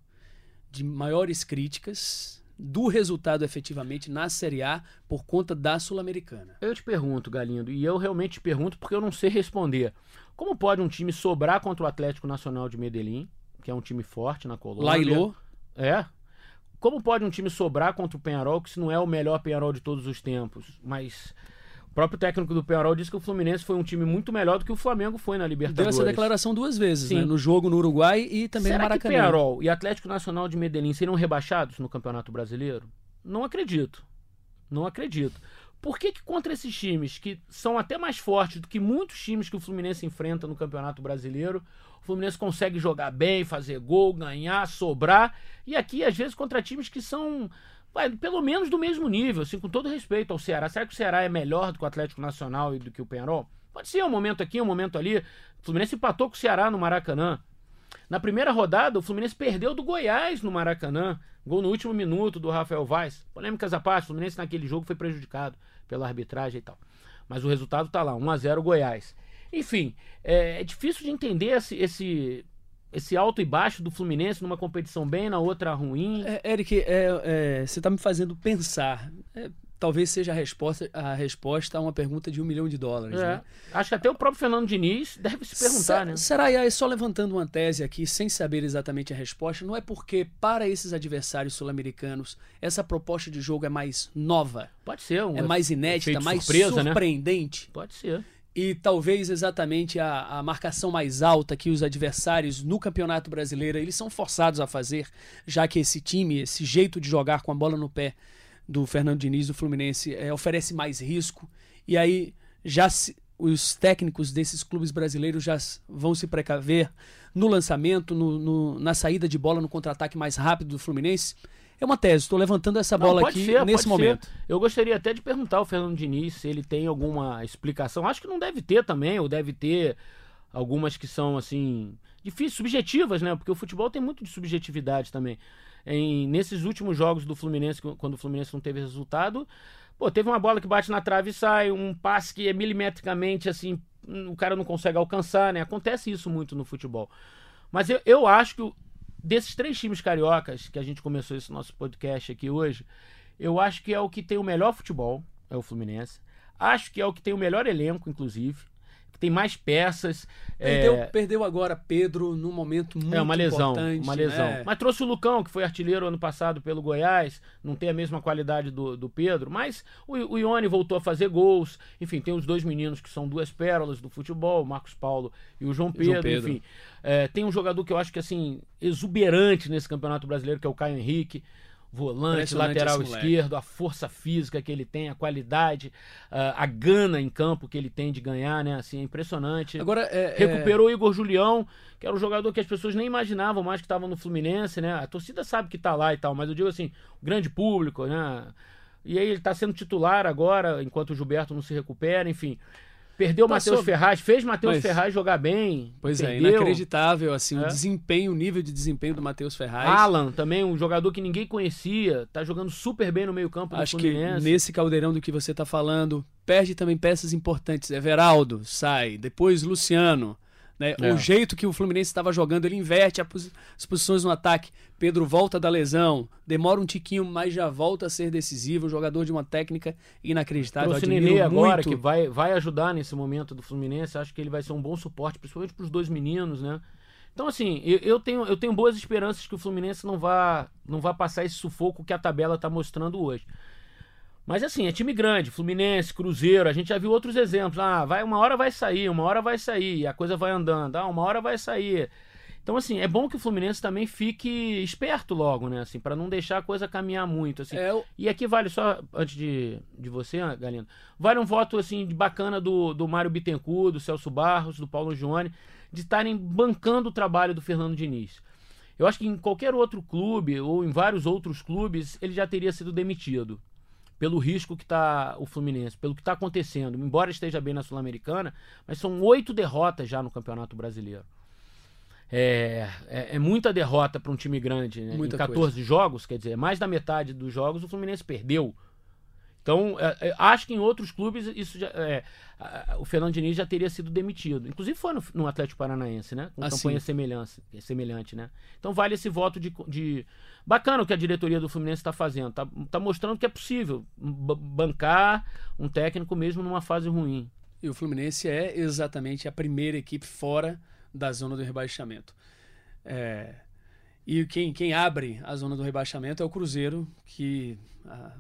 de maiores críticas do resultado efetivamente na Série A por conta da Sul-Americana. Eu te pergunto, Galindo, e eu realmente te pergunto porque eu não sei responder. Como pode um time sobrar contra o Atlético Nacional de Medellín, que é um time forte na Colômbia? Lailô. É. Como pode um time sobrar contra o Penharol, que se não é o melhor Penharol de todos os tempos, mas o próprio técnico do Penharol disse que o Fluminense foi um time muito melhor do que o Flamengo foi na Libertadores. Deu essa declaração duas vezes, né? no jogo no Uruguai e também Será no Maracanã. que Penharol e Atlético Nacional de Medellín seriam rebaixados no Campeonato Brasileiro? Não acredito. Não acredito. Por que, que contra esses times que são até mais fortes do que muitos times que o Fluminense enfrenta no Campeonato Brasileiro, o Fluminense consegue jogar bem, fazer gol, ganhar, sobrar, e aqui às vezes contra times que são vai, pelo menos do mesmo nível, assim, com todo respeito ao Ceará. Será que o Ceará é melhor do que o Atlético Nacional e do que o Penharol? Pode ser um momento aqui, um momento ali. O Fluminense empatou com o Ceará no Maracanã. Na primeira rodada, o Fluminense perdeu do Goiás no Maracanã. Gol no último minuto do Rafael Vaz. Polêmicas à parte, o Fluminense naquele jogo foi prejudicado pela arbitragem e tal. Mas o resultado tá lá, 1 a 0 Goiás. Enfim, é, é difícil de entender esse, esse, esse alto e baixo do Fluminense numa competição bem, na outra ruim. É, Eric, é, é, você está me fazendo pensar. É, talvez seja a resposta, a resposta a uma pergunta de um milhão de dólares. É. Né? Acho que até o próprio Fernando Diniz deve se perguntar, Se, né? Será, e aí, só levantando uma tese aqui, sem saber exatamente a resposta, não é porque para esses adversários sul-americanos essa proposta de jogo é mais nova? Pode ser. Um é mais inédita, mais surpresa, surpreendente? Né? Pode ser e talvez exatamente a, a, marcação mais alta que os adversários no Campeonato Brasileiro eles são forçados a fazer, já que esse time, esse jeito de jogar com a bola no pé do Fernando Diniz do Fluminense é, oferece mais risco e aí já se, os técnicos desses clubes brasileiros já vão se precaver no lançamento, no, no, na saída de bola, no contra-ataque mais rápido do Fluminense. É uma tese, estou levantando essa bola Não, aqui ser, nesse momento. Ser. Eu gostaria até de perguntar ao Fernando Diniz se ele tem alguma explicação. Acho que não deve ter também, ou deve ter algumas que são assim difíceis, subjetivas, né? Porque o futebol tem muito de subjetividade também. Em, nesses últimos jogos do Fluminense, quando o Fluminense não teve resultado, pô, teve uma bola que bate na trave e sai, um passe que é milimetricamente assim, o cara não consegue alcançar, né? Acontece isso muito no futebol. Mas eu, eu acho que desses três times cariocas que a gente começou esse nosso podcast aqui hoje, eu acho que é o que tem o melhor futebol, é o Fluminense. Acho que é o que tem o melhor elenco, inclusive. Tem mais peças. Perdeu, é... perdeu agora Pedro num momento muito é uma lesão. Uma lesão. Né? Mas trouxe o Lucão, que foi artilheiro ano passado pelo Goiás. Não tem a mesma qualidade do, do Pedro. Mas o, o Ione voltou a fazer gols. Enfim, tem os dois meninos que são duas pérolas do futebol, o Marcos Paulo e o João Pedro. João Pedro. Enfim, é, tem um jogador que eu acho que assim, exuberante nesse Campeonato Brasileiro, que é o Caio Henrique volante, lateral esquerdo, a força física que ele tem, a qualidade, uh, a gana em campo que ele tem de ganhar, né? Assim, é impressionante. Agora, é, Recuperou o Igor Julião, que era um jogador que as pessoas nem imaginavam mais que estava no Fluminense, né? A torcida sabe que tá lá e tal, mas eu digo assim, o grande público, né? E aí ele está sendo titular agora, enquanto o Gilberto não se recupera, enfim. Perdeu o Matheus Ferraz, fez Matheus Mas... Ferraz jogar bem. Pois perdeu. é, inacreditável assim, é. o desempenho, o nível de desempenho do Matheus Ferraz. Alan, também um jogador que ninguém conhecia, tá jogando super bem no meio-campo do Acho Fluminense. que nesse caldeirão do que você tá falando, perde também peças importantes. Everaldo sai, depois Luciano. Né? É. O jeito que o Fluminense estava jogando, ele inverte as posições no ataque. Pedro volta da lesão, demora um tiquinho, mas já volta a ser decisivo. Jogador de uma técnica inacreditável. O Nenê agora, que vai, vai ajudar nesse momento do Fluminense. Acho que ele vai ser um bom suporte, principalmente para os dois meninos, né? Então, assim, eu, eu, tenho, eu tenho boas esperanças que o Fluminense não vá, não vá passar esse sufoco que a tabela está mostrando hoje. Mas assim, é time grande, Fluminense, Cruzeiro, a gente já viu outros exemplos. Ah, vai, uma hora vai sair, uma hora vai sair, a coisa vai andando, ah, uma hora vai sair. Então, assim, é bom que o Fluminense também fique esperto logo, né? Assim, para não deixar a coisa caminhar muito. Assim. É, o- E aqui vale só, antes de, de você, Galindo, vale um voto assim de bacana do, do Mário Bittencourt, do Celso Barros, do Paulo Gione, de estarem bancando o trabalho do Fernando Diniz. Eu acho que em qualquer outro clube, ou em vários outros clubes, ele já teria sido demitido. Pelo risco que está o Fluminense, pelo que está acontecendo. Embora esteja bem na Sul-Americana, mas são oito derrotas já no Campeonato Brasileiro. É, é, é muita derrota para um time grande. Né? Muita em 14 jogos, quer dizer, mais da metade dos jogos o Fluminense perdeu. Então, é, é, acho que em outros clubes isso já, é, o Fernando Diniz já teria sido demitido. Inclusive foi no, no Atlético Paranaense, né? Com Ah, campanha semelhança, semelhante, né? Então vale esse voto de, de... Bacana o que a diretoria do Fluminense está fazendo. Tá, tá mostrando que é possível ba- bancar um técnico mesmo numa fase ruim. E o Fluminense é exatamente a primeira equipe fora da zona do rebaixamento. É, E quem, quem abre a zona do rebaixamento é o Cruzeiro, que a,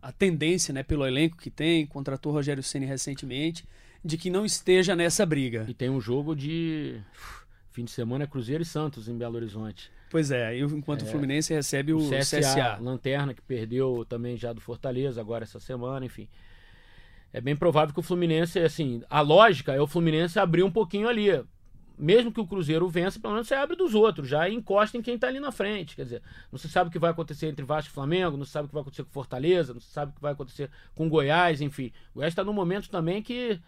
a tendência, né, pelo elenco que tem, contratou Rogério Ceni recentemente, de que não esteja nessa briga. E tem um jogo de fim de semana é Cruzeiro e Santos em Belo Horizonte. Pois é, enquanto o Fluminense recebe o, O CSA, CSA. Lanterna, que perdeu também já do Fortaleza agora essa semana, enfim. É bem provável que o Fluminense, assim, a lógica é o Fluminense abrir um pouquinho ali. Mesmo que o Cruzeiro vença, pelo menos você abre dos outros, já encosta em quem tá ali na frente. Quer dizer, não se sabe o que vai acontecer entre Vasco e Flamengo, não se sabe o que vai acontecer com Fortaleza, não se sabe o que vai acontecer com Goiás, enfim. O Goiás tá num momento também que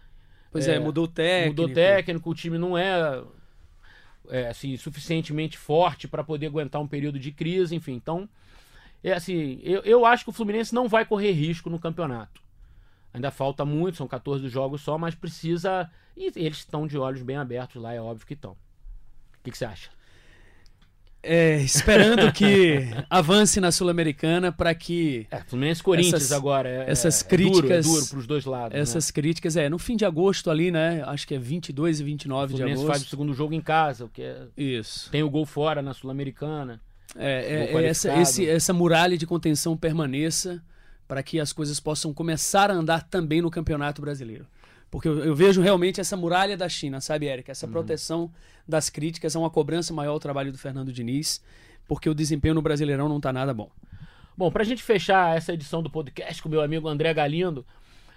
Pois é, É, mudou o técnico. mudou técnico, o time não é, é, assim, suficientemente forte para poder aguentar um período de crise, enfim. Então, é assim, eu, eu acho que o Fluminense não vai correr risco no campeonato. Ainda falta muito, são 14 jogos só, mas precisa. E eles estão de olhos bem abertos lá, é óbvio que estão. O que, que você acha? É, esperando que avance na Sul-Americana para que É, Fluminense Corinthians Essas- agora. É, essas é, é duro, é críticas- duro dois lados. né? essas críticas, é, no fim de agosto ali, né? Acho que é 22 e O 29 de Fluminense agosto. faz o segundo jogo em casa, o que é- Isso. tem o gol fora na Sul-Americana. É, é, é essa, esse- essa muralha de contenção permaneça para que as coisas possam começar a andar também no Campeonato Brasileiro. Porque eu, eu vejo realmente essa muralha da China, sabe, Érica? Essa proteção das críticas, é uma cobrança maior ao trabalho do Fernando Diniz, porque o desempenho no Brasileirão não tá nada bom. Bom, pra gente fechar essa edição do podcast com o meu amigo André Galindo,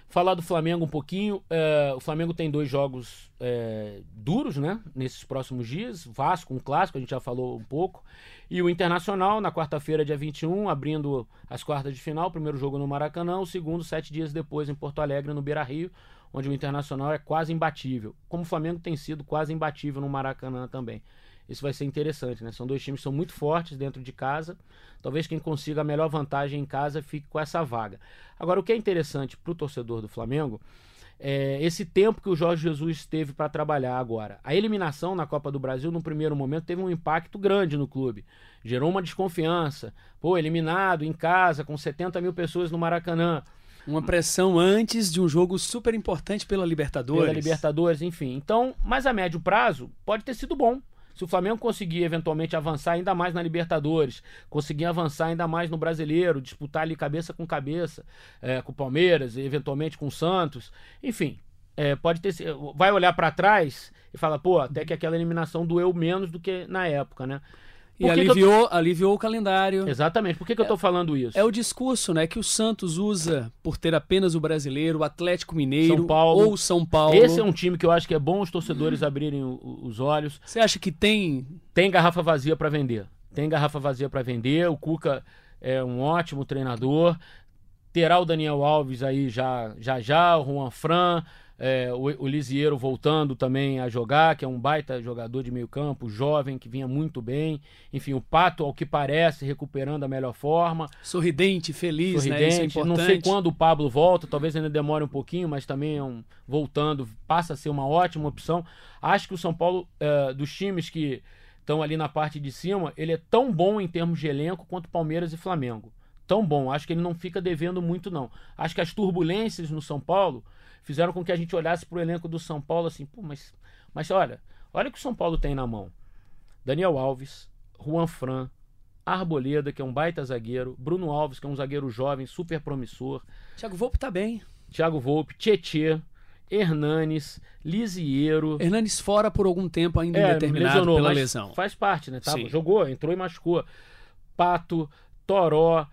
falar do Flamengo um pouquinho. É, o Flamengo tem dois jogos é, duros, né? Nesses próximos dias. Vasco, um clássico, a gente já falou um pouco. E o Internacional, na quarta-feira, dia 21, abrindo as quartas de final. Primeiro jogo no Maracanã, o segundo, sete dias depois, em Porto Alegre, no Beira Rio, onde o Internacional é quase imbatível. Como o Flamengo tem sido quase imbatível no Maracanã também. Isso vai ser interessante, né? São dois times que são muito fortes dentro de casa. Talvez quem consiga a melhor vantagem em casa fique com essa vaga. Agora, o que é interessante para o torcedor do Flamengo é esse tempo que o Jorge Jesus teve para trabalhar agora. A eliminação na Copa do Brasil, no primeiro momento, teve um impacto grande no clube. Gerou uma desconfiança. Pô, eliminado em casa, com 70 mil pessoas no Maracanã, Uma pressão antes de um jogo super importante pela Libertadores. pela Libertadores, enfim. Então, mas a médio prazo pode ter sido bom. Se o Flamengo conseguir eventualmente avançar ainda mais na Libertadores, conseguir avançar ainda mais no Brasileiro, disputar ali cabeça com cabeça é, com o Palmeiras, eventualmente com o Santos, enfim, é, pode ter. Vai olhar pra trás e fala, pô, até que aquela eliminação doeu menos do que na época, né? E que eu- aliviou, aliviou o calendário. Exatamente. Por que, que eu tô falando isso? É o discurso né, que o Santos usa por ter apenas o brasileiro, o Atlético Mineiro São Paulo. ou São Paulo. Esse é um time que eu acho que é bom os torcedores abrirem o- o- os olhos. Você acha que tem. Tem garrafa vazia para vender. Tem garrafa vazia para vender. O Cuca é um ótimo treinador. Terá o Daniel Alves aí já já, já o Juan Fran, é, o, o Lisieiro voltando também a jogar, que é um baita jogador de meio campo, jovem, que vinha muito bem. Enfim, o Pato, ao que parece, recuperando a melhor forma. Sorridente, feliz, né? É Sorridente. importante. Não sei quando o Pablo volta, talvez ainda demore um pouquinho, mas também é um, voltando passa a ser uma ótima opção. Acho que o São Paulo, é, dos times que estão ali na parte de cima, ele é tão bom em termos de elenco quanto Palmeiras e Flamengo. Tão bom. Acho que ele não fica devendo muito, não. Acho que as turbulências no São Paulo fizeram com que a gente olhasse para o elenco do São Paulo assim, pô, mas, mas olha, olha o que o São Paulo tem na mão. Daniel Alves, Juan Fran, Arboleda, que é um baita zagueiro, Bruno Alves, que é um zagueiro jovem, super promissor, Thiago Volpe tá bem. Thiago Volpe, Tietê, Hernanes, Lisieiro. Hernanes fora por algum tempo ainda É, indeterminado lesionou, pela lesão. Faz parte, né? Tava, Sim. jogou, entrou e machucou. Pato, Toró,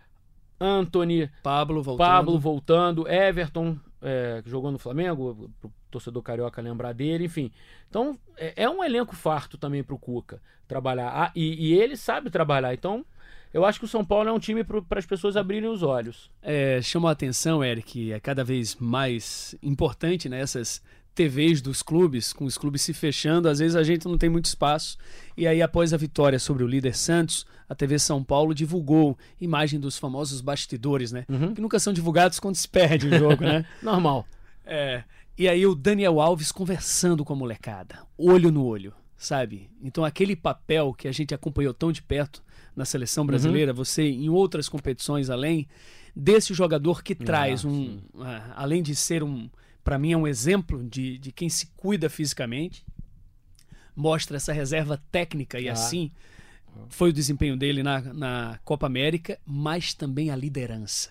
Anthony, Pablo voltando. Pablo voltando, Everton, é, jogou no Flamengo, pro torcedor carioca lembrar dele, enfim. Então, é, é um elenco farto também pro Cuca trabalhar. Ah, e, e ele sabe trabalhar. Então, eu acho que o São Paulo é um time para as pessoas abrirem os olhos. É, chamou a atenção, Eric, é cada vez mais importante nessas TVs dos clubes, com os clubes se fechando, às vezes a gente não tem muito espaço. E aí, após a vitória sobre o líder Santos, a TV São Paulo divulgou imagem dos famosos bastidores, né? Uhum. Que nunca são divulgados quando se perde o jogo, né? Normal. É. E aí o Daniel Alves conversando com a molecada, olho no olho, sabe? Então aquele papel que a gente acompanhou tão de perto na seleção brasileira, você em outras competições além desse jogador que traz um, ah, além de ser um, para mim é um exemplo de, de quem se cuida fisicamente, mostra essa reserva técnica e Ah. assim foi o desempenho dele na, na Copa América, mas também a liderança.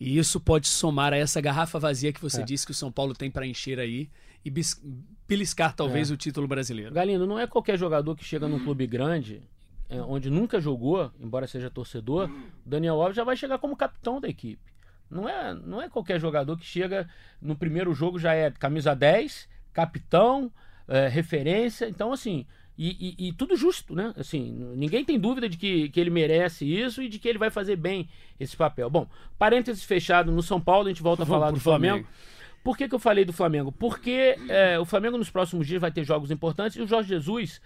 E isso pode somar a essa garrafa vazia que você É. disse que o São Paulo tem para encher aí e bis- beliscar talvez o título brasileiro. Galindo, não é qualquer jogador que chega num clube grande, é, onde nunca jogou, embora seja torcedor, o Daniel Alves já vai chegar como capitão da equipe. Não é, não é qualquer jogador que chega no primeiro jogo já é camisa 10, capitão, é, referência. Então, assim, e, e- e tudo justo, né? Assim, ninguém tem dúvida de que, que ele merece isso e de que ele vai fazer bem esse papel. Bom, parênteses fechado no São Paulo, a gente volta a falar do Flamengo. Flamengo. Por que, que eu falei do Flamengo? Porque é, o Flamengo nos próximos dias vai ter jogos importantes e o Jorge Jesus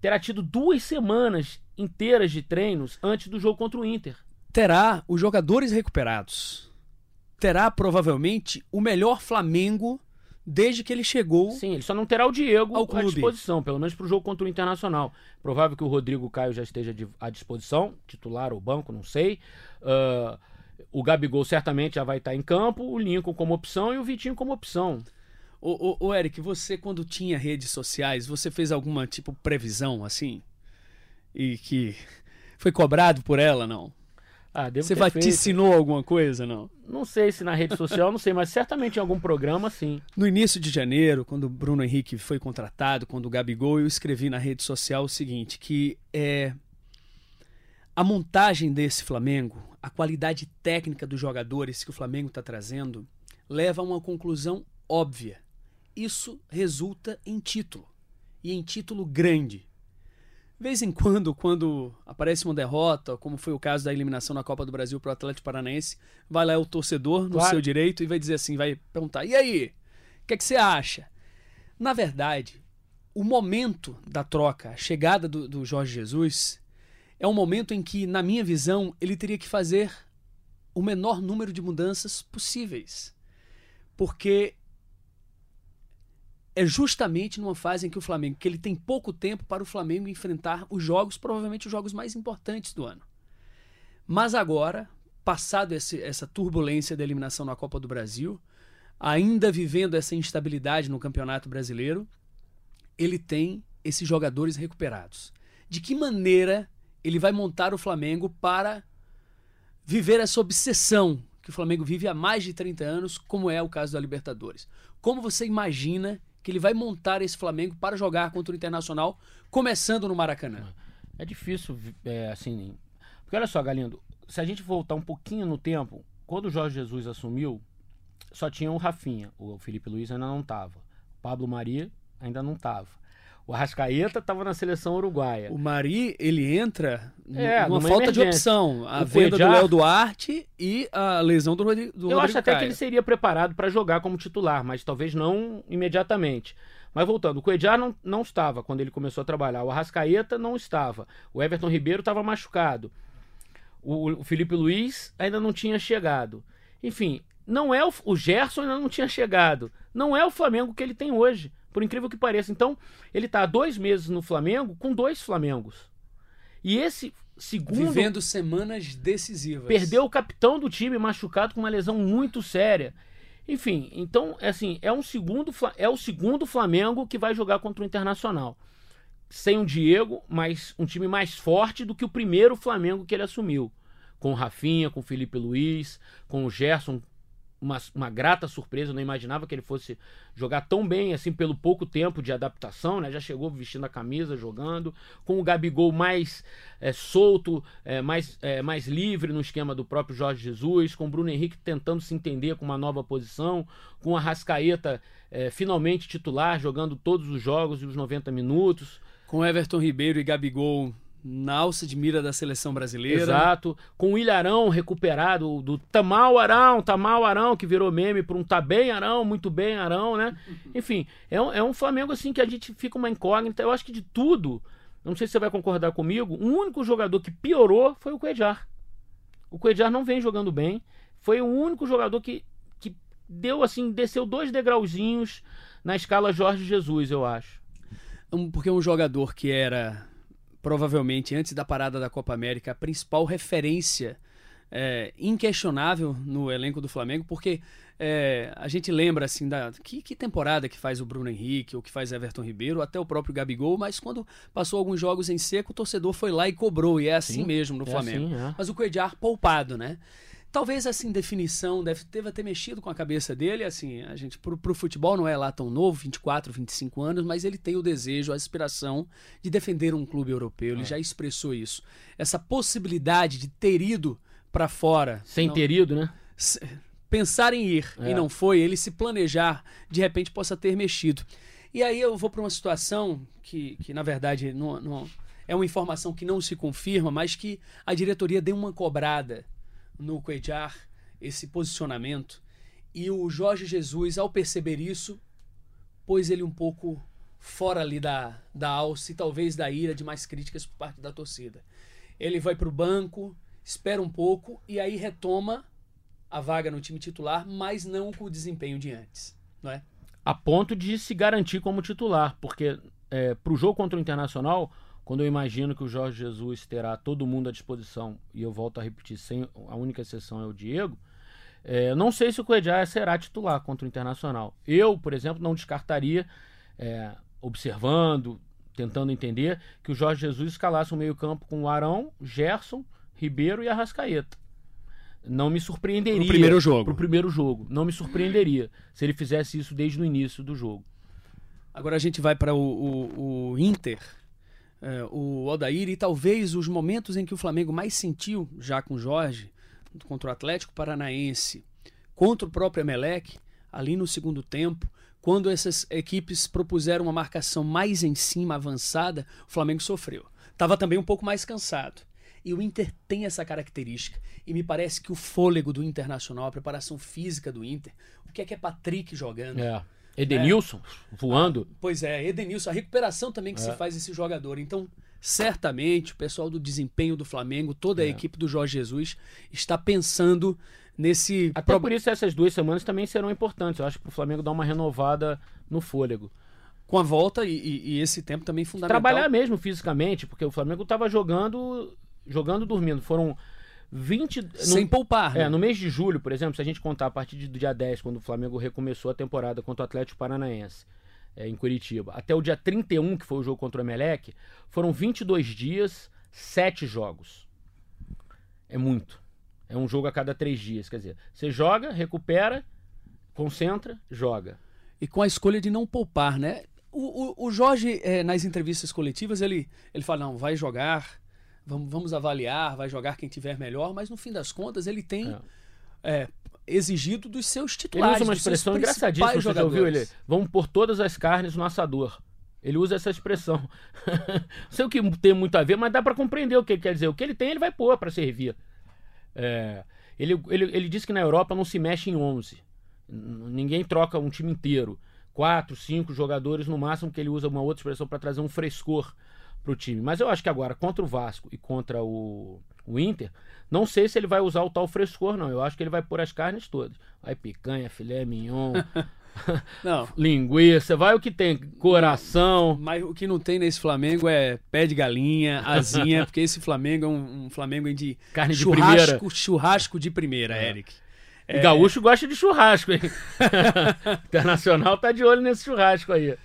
terá tido duas semanas inteiras de treinos antes do jogo contra o Inter. Terá os jogadores recuperados. Terá provavelmente o melhor Flamengo desde que ele chegou. Sim, ele só não terá o Diego Ao à clube. disposição, pelo menos para o jogo contra o Internacional. Provável que o Rodrigo Caio já esteja à disposição, titular ou banco, não sei. Ah, o Gabigol certamente já vai estar em campo, o Lincoln como opção e o Vitinho como opção. Ô, ô, ô, Eric, você quando tinha redes sociais, você fez alguma tipo previsão assim? E que foi cobrado por ela, não? Ah, devo Você ter feito. vaticinou alguma coisa, não? Não sei se na rede social, não sei, mas certamente em algum programa, sim. No início de janeiro, quando o Bruno Henrique foi contratado, quando o Gabigol, eu escrevi na rede social o seguinte, que é a montagem desse Flamengo, a qualidade técnica dos jogadores que o Flamengo está trazendo, leva a uma conclusão óbvia. Isso resulta em título, e em título grande. De vez em quando, quando aparece uma derrota, como foi o caso da eliminação na Copa do Brasil para o Atlético Paranaense, vai lá o torcedor no Claro. seu direito e vai dizer assim, vai perguntar, e aí, o que, é que você acha? Na verdade, o momento da troca, a chegada do, do Jorge Jesus, é um momento em que, na minha visão, ele teria que fazer o menor número de mudanças possíveis. Porque é justamente numa fase em que o Flamengo, que ele tem pouco tempo para o Flamengo enfrentar os jogos, provavelmente os jogos mais importantes do ano. Mas agora, passado esse- essa turbulência da eliminação na Copa do Brasil, ainda vivendo essa instabilidade no Campeonato Brasileiro, ele tem esses jogadores recuperados. De que maneira ele vai montar o Flamengo para viver essa obsessão que o Flamengo vive há mais de 30 anos, como é o caso da Libertadores? Como você imagina que ele vai montar esse Flamengo para jogar contra o Internacional, começando no Maracanã? É difícil, é, assim. Porque olha só, Galindo, se a gente voltar um pouquinho no tempo, quando o Jorge Jesus assumiu, só tinha o Rafinha. O Felipe Luiz ainda não estava. O Pablo Maria ainda não estava. O Arrascaeta estava na seleção uruguaia. O Mari, ele entra É, numa numa falta de emergência. opção. A O venda do Cuejar- Léo Duarte e a lesão do, Rodrigo, do Eu acho Rodrigo até que Caio. ele seria preparado para jogar como titular, mas talvez não imediatamente. Mas voltando, o Cuejar não, não estava quando ele começou a trabalhar. O Arrascaeta não estava. O Everton Ribeiro estava machucado. O, o Felipe Luiz ainda não tinha chegado. Enfim, não é o, o Gerson ainda não tinha chegado. Não é o Flamengo que ele tem hoje, por incrível que pareça. Então, ele está há dois meses no Flamengo com dois Flamengos. E esse segundo Vivendo semanas decisivas. perdeu o capitão do time machucado com uma lesão muito séria. Enfim, então, é assim, é um segundo é o segundo Flamengo que vai jogar contra o Internacional. sem o Diego, mas um time mais forte do que o primeiro Flamengo que ele assumiu. Com o Rafinha, com o Felipe Luiz, com o Gerson uma, uma grata surpresa. Eu não imaginava que ele fosse jogar tão bem, assim, pelo pouco tempo de adaptação, né? Já chegou vestindo a camisa, jogando. Com o Gabigol mais é, solto, é, mais, é, mais livre no esquema do próprio Jorge Jesus. Com o Bruno Henrique tentando se entender com uma nova posição. Com a Rascaeta é, finalmente titular, jogando todos os jogos e os 90 minutos. Com Everton Ribeiro e Gabigol na alça de mira da seleção brasileira. Exato. Com o Ilharão recuperado, do Tamal Arão, Tamal Arão, que virou meme por um tá bem Arão, muito bem Arão, né? Enfim, é um, é um Flamengo assim que a gente fica uma incógnita. Eu acho que de tudo, não sei se você vai concordar comigo, o único jogador que piorou foi o Cuejar. O Cuejar não vem jogando bem. Foi o único jogador que, que deu assim, desceu dois degrauzinhos na escala Jorge Jesus, eu acho. Porque um jogador que era provavelmente antes da parada da Copa América, a principal referência é, inquestionável no elenco do Flamengo, porque é, a gente lembra assim da que, que, temporada que faz o Bruno Henrique ou que faz Everton Ribeiro, até o próprio Gabigol, mas quando passou alguns jogos em seco, o torcedor foi lá e cobrou, e é assim Sim, mesmo no é Flamengo. Assim, é. Mas o Coediar poupado, né? Talvez assim, definição, deve, deve ter mexido com a cabeça dele, assim, a gente, pro, pro futebol não é lá tão novo, 24, 25 anos, mas ele tem o desejo, a aspiração de defender um clube europeu, ele é. já expressou isso. Essa possibilidade de ter ido para fora. Sem não, ter ido, né? Pensar em ir é. e não foi, ele se planejar, de repente possa ter mexido. E aí eu vou para uma situação que, que na verdade, não, não, é uma informação que não se confirma, mas que a diretoria deu uma cobrada no Cuejar esse posicionamento. E o Jorge Jesus, ao perceber isso, pôs ele um pouco fora ali da, da alça e talvez da ira de mais críticas por parte da torcida. Ele vai para o banco, espera um pouco e aí retoma a vaga no time titular, mas não com o desempenho de antes, não é? A ponto de se garantir como titular, porque é, para o jogo contra o Internacional, quando eu imagino que o Jorge Jesus terá todo mundo à disposição, e eu volto a repetir, sem a única exceção é o Diego, é, não sei se o Coedjar será titular contra o Internacional. Eu, por exemplo, não descartaria, é, observando, tentando entender, que o Jorge Jesus escalasse um meio-campo com o Arão, Gerson, Ribeiro e Arrascaeta. Não me surpreenderia. Pro primeiro jogo. Pro primeiro jogo. Não me surpreenderia se ele fizesse isso desde o início do jogo. Agora a gente vai para o, o, o Inter, é, o Odair e talvez os momentos em que o Flamengo mais sentiu, já com Jorge, contra o Atlético Paranaense, contra o próprio Emelec, ali no segundo tempo, quando essas equipes propuseram uma marcação mais em cima, avançada, o Flamengo sofreu. Estava também um pouco mais cansado. E o Inter tem essa característica. E me parece que o fôlego do Internacional, a preparação física do Inter, o que é que é Patrick jogando? É Edenilson é. voando. Ah, pois é, Edenilson, a recuperação também que é. se faz esse jogador. Então, certamente, o pessoal do desempenho do Flamengo, toda a é. equipe do Jorge Jesus, está pensando nesse. Até por isso, essas duas semanas também serão importantes. Eu acho que o Flamengo dá uma renovada no fôlego. Com a volta e, e, e esse tempo também fundamental. Trabalhar mesmo fisicamente, porque o Flamengo estava jogando, jogando dormindo. Foram 20. Sem no, poupar. É, né? no mês de julho, por exemplo, se a gente contar a partir do dia 10, quando o Flamengo recomeçou a temporada contra o Atlético Paranaense, é, em Curitiba, até o dia 31, que foi o jogo contra o Emelec, foram 22 dias, 7 jogos. É muito. É um jogo a cada 3 dias. Quer dizer, você joga, recupera, concentra, joga. E com a escolha de não poupar, né? O, o, o Jorge, é, nas entrevistas coletivas, ele, ele fala: não, vai jogar vamos, vamos avaliar, vai jogar quem tiver melhor, mas no fim das contas ele tem é. É, exigido dos seus titulares. Ele usa uma expressão engraçadíssima, você já ouviu ele? Vamos pôr todas as carnes no assador. Ele usa essa expressão. Não sei o que tem muito a ver, mas dá para compreender o que ele quer dizer. O que ele tem, ele vai pôr para servir. É, ele, ele, ele disse que na Europa não se mexe em 11. Ninguém troca um time inteiro. Quatro, cinco jogadores no máximo, que ele usa uma outra expressão para trazer um frescor pro time. Mas eu acho que agora, contra o Vasco e contra o, o Inter, não sei se ele vai usar o tal frescor, não. Eu acho que ele vai pôr as carnes todas. Vai picanha, filé mignon. Linguiça, vai o que tem, coração. Mas o que não tem nesse Flamengo é pé de galinha, asinha, porque esse Flamengo é um, um Flamengo de carne de churrasco, primeira. Churrasco de primeira, é. Eric. É... gaúcho gosta de churrasco, hein? Internacional tá de olho nesse churrasco aí.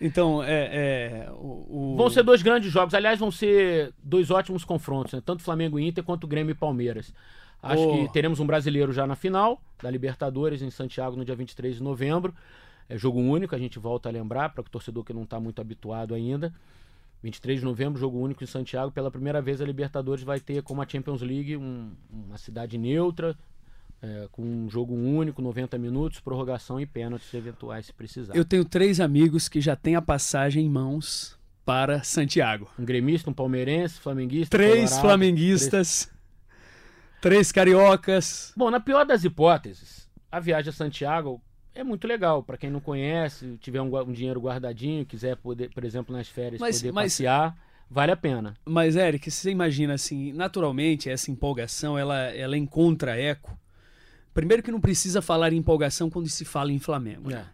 Então, é, é o, o... Vão ser dois grandes jogos. Aliás, vão ser dois ótimos confrontos, né? Tanto Flamengo e Inter quanto Grêmio e Palmeiras. Acho oh. que teremos um brasileiro já na final da Libertadores em Santiago no dia 23 de novembro. É jogo único, a gente volta a lembrar para o torcedor que não está muito habituado ainda. 23 de novembro, jogo único em Santiago. Pela primeira vez a Libertadores vai ter como a Champions League um, uma cidade neutra, é, com um jogo único, 90 minutos, prorrogação e pênaltis eventuais se precisar. Eu tenho três amigos que já têm a passagem em mãos para Santiago. Um gremista, um palmeirense, flamenguista. Três colorado, flamenguistas, três... três cariocas. Bom, na pior das hipóteses, a viagem a Santiago é muito legal. Para quem não conhece, tiver um, um, dinheiro guardadinho, quiser poder, por exemplo, nas férias, mas, poder mas... passear vale a pena. Mas, Eric, você imagina assim, naturalmente essa empolgação ela, ela encontra eco Primeiro que não precisa falar em empolgação quando se fala em Flamengo. Né?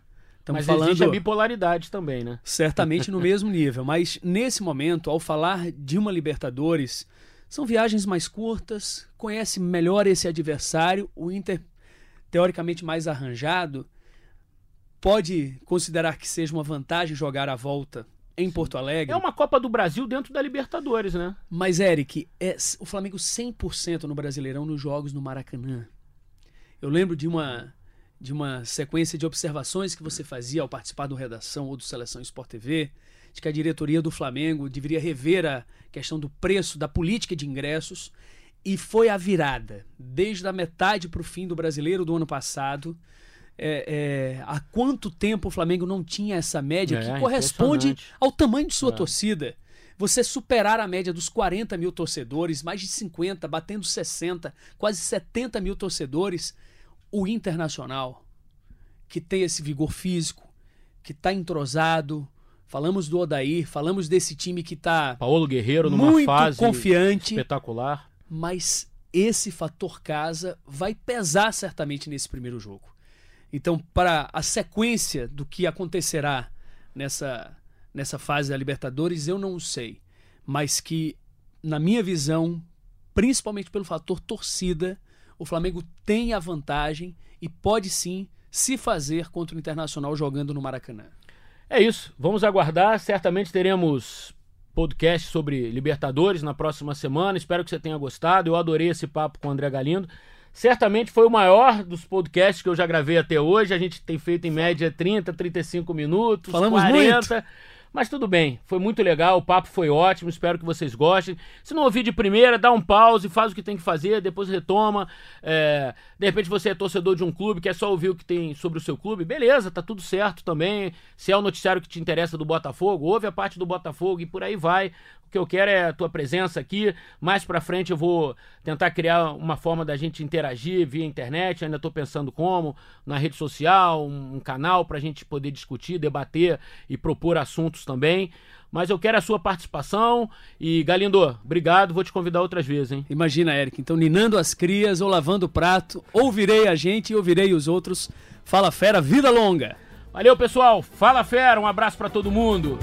É. mas falando, existe a bipolaridade também, né? Certamente no mesmo nível. Mas nesse momento, ao falar de uma Libertadores, são viagens mais curtas, conhece melhor esse adversário, o Inter teoricamente mais arranjado, pode considerar que seja uma vantagem jogar a volta em Porto Alegre. É uma Copa do Brasil dentro da Libertadores, né? Mas, Eric, é o Flamengo 100% no Brasileirão nos jogos no Maracanã. Eu lembro de uma de uma sequência de observações que você fazia ao participar do Redação ou do Seleção Sport TV, de que a diretoria do Flamengo deveria rever a questão do preço, da política de ingressos, e foi a virada. Desde a metade para o fim do brasileiro do ano passado, é, é, há quanto tempo o Flamengo não tinha essa média é, que corresponde ao tamanho de sua é. torcida? Você superar a média dos 40 mil torcedores, mais de 50, batendo 60, quase 70 mil torcedores o Internacional, que tem esse vigor físico, que está entrosado. Falamos do Odair, falamos desse time que está Paulo Guerreiro numa muito fase confiante, espetacular. Mas esse fator casa vai pesar certamente nesse primeiro jogo. Então, para a sequência do que acontecerá nessa, nessa fase da Libertadores, eu não sei. Mas que, na minha visão, principalmente pelo fator torcida, o Flamengo tem a vantagem e pode sim se fazer contra o Internacional jogando no Maracanã. É isso. Vamos aguardar. Certamente teremos podcast sobre Libertadores na próxima semana. Espero que você tenha gostado. Eu adorei esse papo com o André Galindo. Certamente foi o maior dos podcasts que eu já gravei até hoje. A gente tem feito em média 30, 35 minutos, Falamos 40. Muito. Mas tudo bem, foi muito legal, o papo foi ótimo, espero que vocês gostem. Se não ouvir de primeira, dá um pause, faz o que tem que fazer, depois retoma. É, de repente você é torcedor de um clube, quer só ouvir o que tem sobre o seu clube, beleza, tá tudo certo também. Se é o noticiário que te interessa do Botafogo, ouve a parte do Botafogo e por aí vai. O que eu quero é a tua presença aqui. Mais pra frente eu vou tentar criar uma forma da gente interagir via internet. Ainda estou pensando como, na rede social, um, canal para a gente poder discutir, debater e propor assuntos também. Mas eu quero a sua participação. E, Galindo, obrigado. Vou te convidar outras vezes, hein? Imagina, Eric. Então, ninando as crias ou lavando o prato, ouvirei a gente e ouvirei os outros. Fala fera, vida longa! Valeu, pessoal. Fala fera. Um abraço para todo mundo.